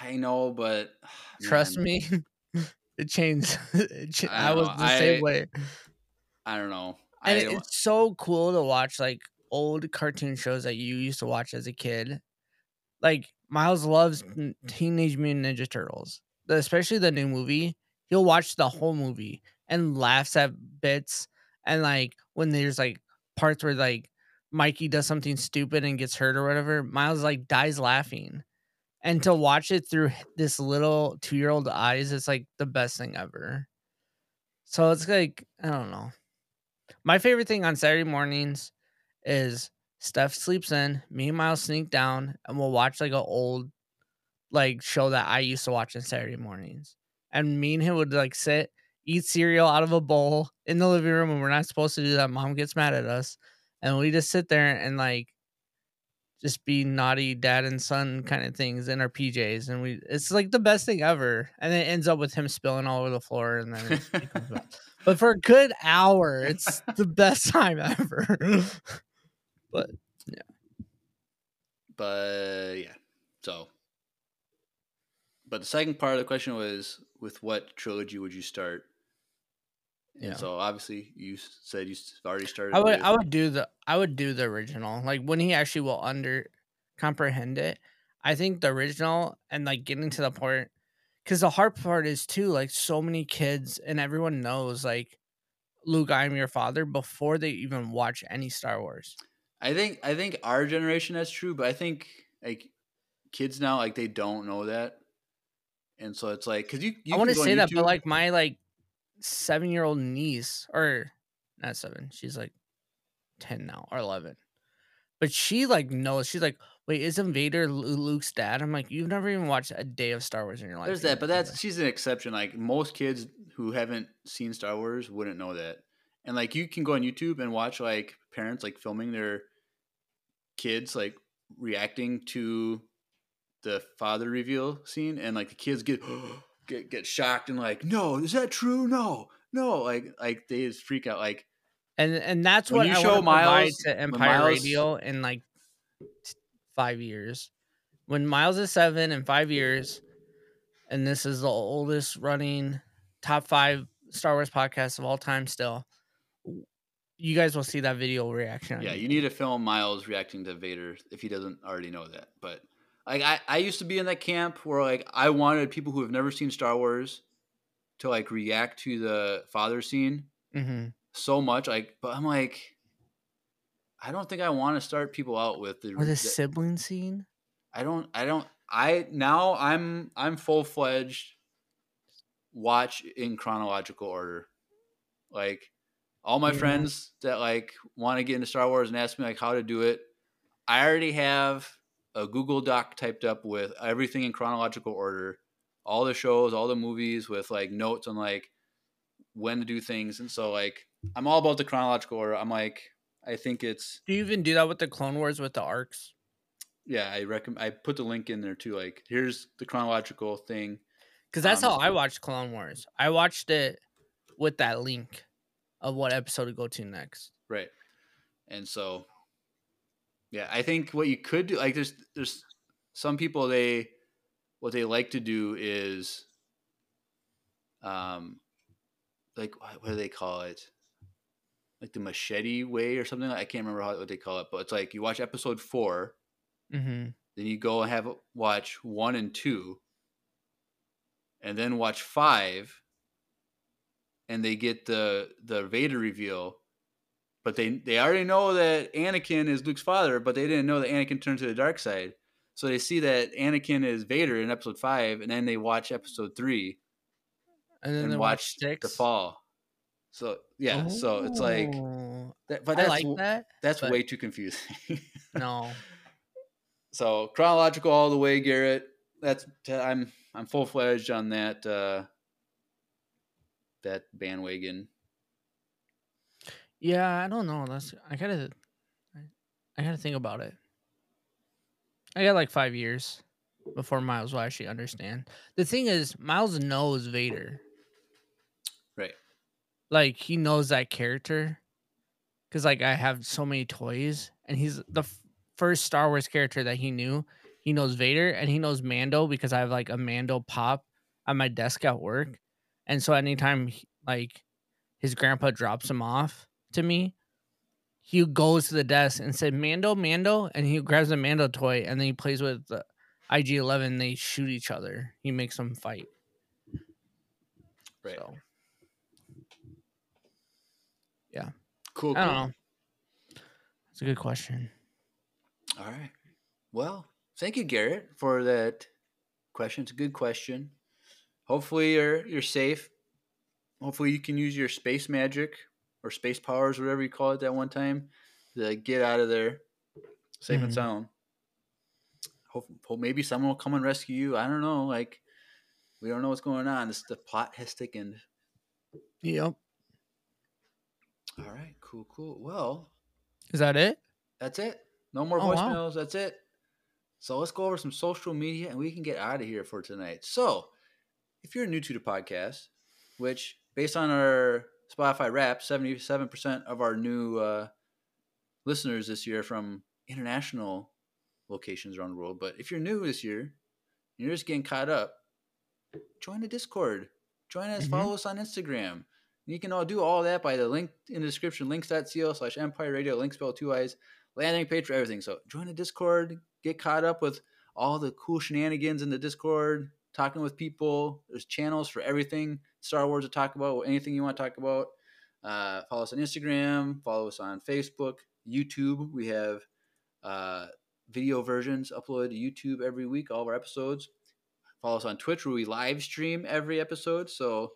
I know, but Trust man, me, it changed. It cha- I I, was the same way, I don't know. and I don't, it's so cool to watch like old cartoon shows that you used to watch as a kid. Like Miles loves Teenage Mutant Ninja Turtles, especially the new movie. He'll watch the whole movie and laughs at bits, and like when there's like parts where like Mikey does something stupid and gets hurt or whatever, Miles like dies laughing. And to watch it through this little two year old eyes, it's like the best thing ever. So it's like, I don't know. My favorite thing on Saturday mornings is Steph sleeps in, me and Miles sneak down, and we'll watch like an old like show that I used to watch on Saturday mornings. And me and him would like sit, eat cereal out of a bowl in the living room, and we're not supposed to do that. Mom gets mad at us. And we just sit there and like just be naughty dad and son kind of things in our PJs. And we it's like the best thing ever. And then it ends up with him spilling all over the floor and then it becomes bad. But for a good hour, it's the best time ever. but yeah. but yeah. So, but the second part of the question was, with what trilogy would you start? And Yeah. So obviously, you said you s- already started. I would with- I would do the I would do the original. Like when he actually will under comprehend it, I think the original and like getting to the point because the hard part is too like so many kids and everyone knows like Luke, I am your father before they even watch any Star Wars. I think I think our generation that's true, but I think like kids now like they don't know that, and so it's like because you, you I want to can go on say that, but like my like seven year old niece, or not seven, she's like ten now or eleven, but she like knows. She's like, wait, isn't Vader Luke's dad? I'm like, you've never even watched a day of Star Wars in your life. There's that, but that's she's an exception. Like most kids who haven't seen Star Wars wouldn't know that. And like you can go on YouTube and watch like parents like filming their kids like reacting to the father reveal scene and like the kids get get get shocked and like, "No, is that true? No. No." Like like they just freak out like and and that's what you I show want to provide Miles- to Empire Miles- Radio in like t- five years. When Miles is seven in five years, and this is the oldest running top five Star Wars podcast of all time. Still, you guys will see that video reaction. Yeah, you need to film Miles reacting to Vader if he doesn't already know that. But like I, I used to be in that camp where like I wanted people who have never seen Star Wars to like react to the father scene Mhm. so much. Like, but I'm like, I don't think I want to start people out with the. or the the- sibling scene. I don't. I don't. I now I'm I'm full fledged. Watch in chronological order, like all my Yeah. friends that like want to get into Star Wars and ask me like how to do it. I already have a Google Doc typed up with everything in chronological order, all the shows, all the movies with like notes on like when to do things, and so like I'm all about the chronological order. I'm like I think it's Do you even do that with the Clone Wars with the arcs? yeah. I recommend I put the link in there too. Like here's the chronological thing. Because that's Um, how I watched Clone Wars. I watched it with that link of what episode to go to next. Right. And so yeah, I think what you could do like there's there's some people they what they like to do is um like what, do they call it? Like the machete way or something. I can't remember how what they call it, but it's like you watch episode 4, Mm-hmm. then you go and have watch 1 and 2 and then watch 5 and they get the the Vader reveal but they they already know that Anakin is Luke's father, but they didn't know that Anakin turned to the dark side. So they see that Anakin is Vader in episode five, and then they watch episode three And then and they watch watch the fall. So yeah, so it's like, Oh, that, but that's like that. that's way too confusing. No, so chronological all the way, Garrett. That's I'm I'm full fledged on that uh, that bandwagon. Yeah, I don't know. That's I gotta, I, gotta think about it. I got like five years before Miles will actually understand. The thing is, Miles knows Vader. Right. Like he knows that character, because like I have so many toys, and he's the f- first Star Wars character that he knew. He knows Vader, and he knows Mando because I have like a Mando pop on my desk at work, and so anytime he- like his grandpa drops him off to me, he goes to the desk and said Mando, Mando, and he grabs a Mando toy, and then he plays with the IG Eleven. They shoot each other. He makes them fight. Right. So, Cool. I don't know. It's a good question. All right. Well, thank you, Garrett, for that question. It's a good question. Hopefully you're you're safe. Hopefully you can use your space magic or space powers, whatever you call it that one time, to get out of there safe and Mhm. sound. Hope, hope maybe someone will come and rescue you. I don't know. Like we don't know what's going on. This the plot has thickened. Yep. All right. Cool. Cool. Well, Is that it? That's it. No more Oh, wow. voicemails. That's it. So let's go over some social media and we can get out of here for tonight. So, if you're new to the podcast, which based on our Spotify rap, 77% of our new uh, listeners this year from international locations around the world. But if you're new this year, you're just getting caught up, join the Discord. Join us, Mhm. follow us on Instagram. You can all do all that by the link in the description, liinks.co slash empire radio, link spell two eyes, landing page for everything. So join the Discord, get caught up with all the cool shenanigans in the Discord, talking with people. There's channels for everything Star Wars to talk about, anything you want to talk about. Uh, follow us on Instagram, follow us on Facebook, YouTube. We have uh, video versions uploaded to YouTube every week, all of our episodes. Follow us on Twitch where we live stream every episode. So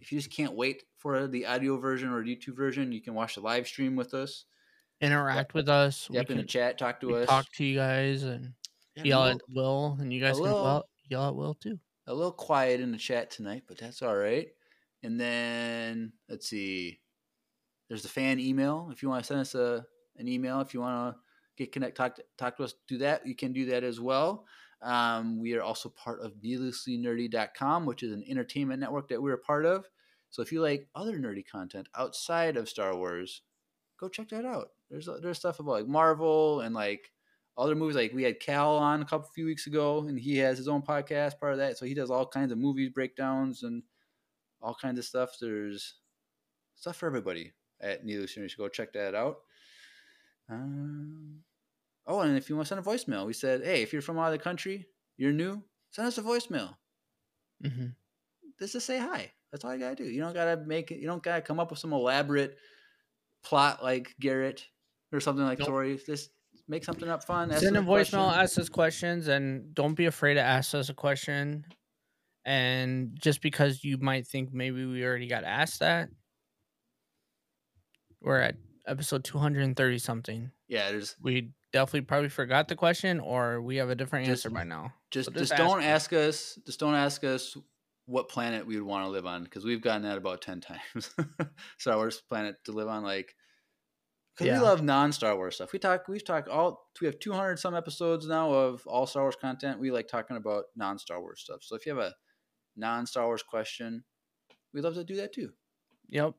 if you just can't wait for the audio version or YouTube version, you can watch the live stream with us. Interact with us. Yep, in the chat, talk to us. talk to you guys and Yeah, be yell little- at Will, and you guys can little- well, yell at Will too. a little quiet in the chat tonight, but that's all right. And then let's see. There's the fan email. If you want to send us a an email, if you want to get connect talk to, talk to us, do that. You can do that as well. Um, we are also part of needlesslynerdy.com, which is an entertainment network that we're a part of. So if you like other nerdy content outside of Star Wars, go check that out. There's there's stuff about like Marvel and like other movies. Like we had Cal on a couple few weeks ago, and he has his own podcast, part of that. So he does all kinds of movies breakdowns and all kinds of stuff. There's stuff for everybody at Needlessly Nerdy. So go check that out. Um, oh, and if you want to send a voicemail, we said, hey, if you're from out of the country, you're new, send us a voicemail. hmm Just to say hi. That's all you gotta do. You don't gotta make it. You don't gotta come up with some elaborate plot like Garrett or something like Nope. Tori. Just make something up fun. Send a voicemail, ask us questions, and don't be afraid to ask us a question. And just because you might think maybe we already got asked that, we're at episode 230 something. Yeah, there's We definitely probably forgot the question, or we have a different Just- answer by now. just So just, just don't ask ask us just don't ask us what planet we would want to live on because we've gotten that about 10 times star wars planet to live on like because Yeah. we love non-star wars stuff we talk we've talked all we have 200 some episodes now of all star wars content we like talking about non-star wars stuff so if you have a non-star wars question we'd love to do that too Yep.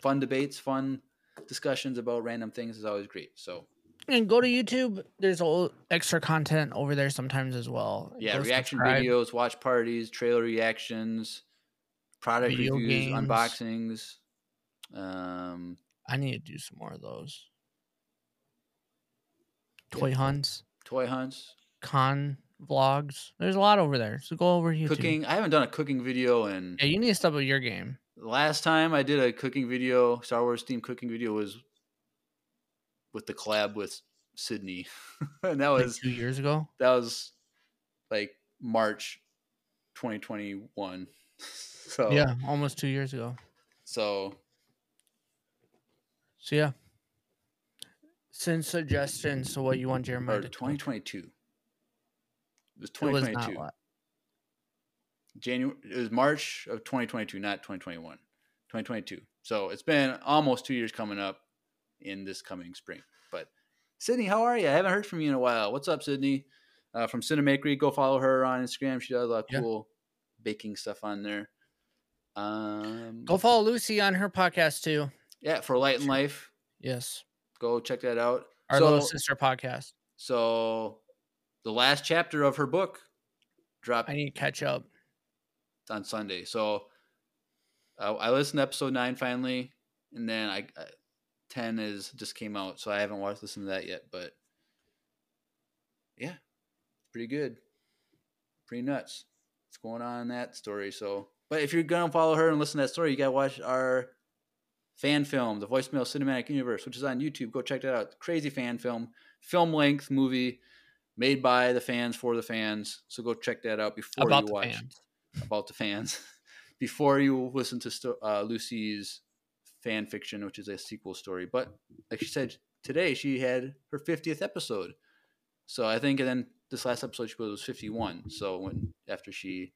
fun debates fun discussions about random things is always great so And go to YouTube. There's all extra content over there sometimes as well. yeah Go reaction subscribe. videos watch parties trailer reactions product Video reviews games. unboxings um I need to do some more of those. Toy hunts, toy hunts con vlogs. There's a lot over there. So go over here. cooking i haven't done a cooking video in Yeah, you need to step up your game. last time i did a cooking video star wars themed cooking video was with the collab with sydney and that Like was two years ago. that was like march 2021 so Yeah, almost two years ago. so So yeah. Send suggestions to what you want Jeremiah or to cook. 2022 it was It was 2022 not what. January it was March of 2022, not 2021. 2022. So it's been almost two years coming up in this coming spring. But Sydney, how are you? I haven't heard from you in a while. What's up, Sydney? Uh, from Cinemakery, go follow her on Instagram. She does a lot of Yeah. cool baking stuff on there. Um, Go follow Lucy on her podcast too. Yeah, for Light and Life, Yes. go check that out. Our so, little sister podcast. so the last chapter of her book dropped I need to catch up. on Sunday. So uh, I listened to episode nine finally, and then I, I ten is just came out, so I haven't watched listened to that yet. But yeah, pretty good, pretty nuts. What's going on in that story? So, but if you're gonna follow her and listen to that story, you gotta watch our fan film, the Voicemail Cinematic Universe, which is on YouTube. Go check that out. Crazy fan film, film length movie. Made by the fans for the fans, so go check that out before About you the watch fans. about the fans before you listen to uh, Lucy's fan fiction, which is a sequel story. But like she said today, she had her 50th episode. So I think, and then this last episode she was 51. So when after she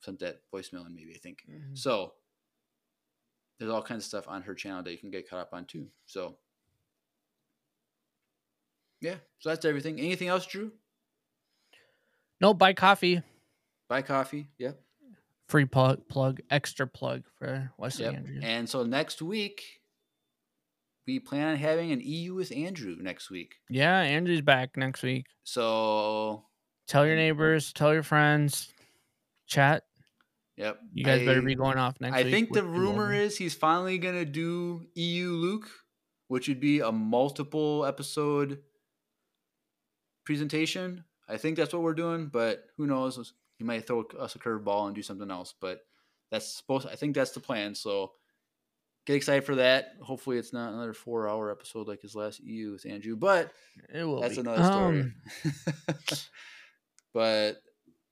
sent that voicemail in, maybe I think. Mhm. So there's all kinds of stuff on her channel that you can get caught up on too. So yeah, so that's everything. Anything else, Drew? No, buy coffee. Buy coffee. Yep. Free plug, plug, extra plug for Wesley Yep. Andrews. And so next week, we plan on having an EU with Andrew next week. yeah, Andrew's back next week. So, Tell your neighbors, tell your friends, chat. Yep. You guys better be going off next I week. think the rumor is he's finally going to do EU Luke, which would be a multiple episode presentation I think that's what we're doing, but who knows? He might throw us a curveball and do something else. But that's supposed. I think that's the plan. So get excited for that. Hopefully, it's not another four-hour episode like his last EU with Andrew. But It will that's be. another story. Um, but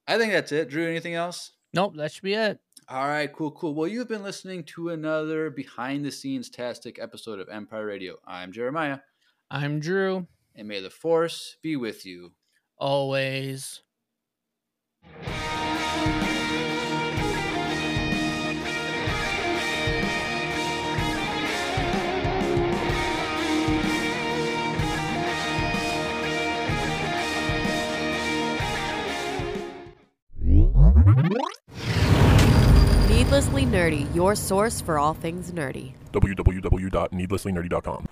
I think that's it. Drew, anything else? Nope, that should be it. All right, cool, cool. Well, you've been listening to another behind the scenes tastic episode of Empire Radio. I'm Jeremiah, I'm Drew. and may the force be with you. Always. Needlessly Nerdy, your source for all things nerdy. www.needlesslynerdy.com.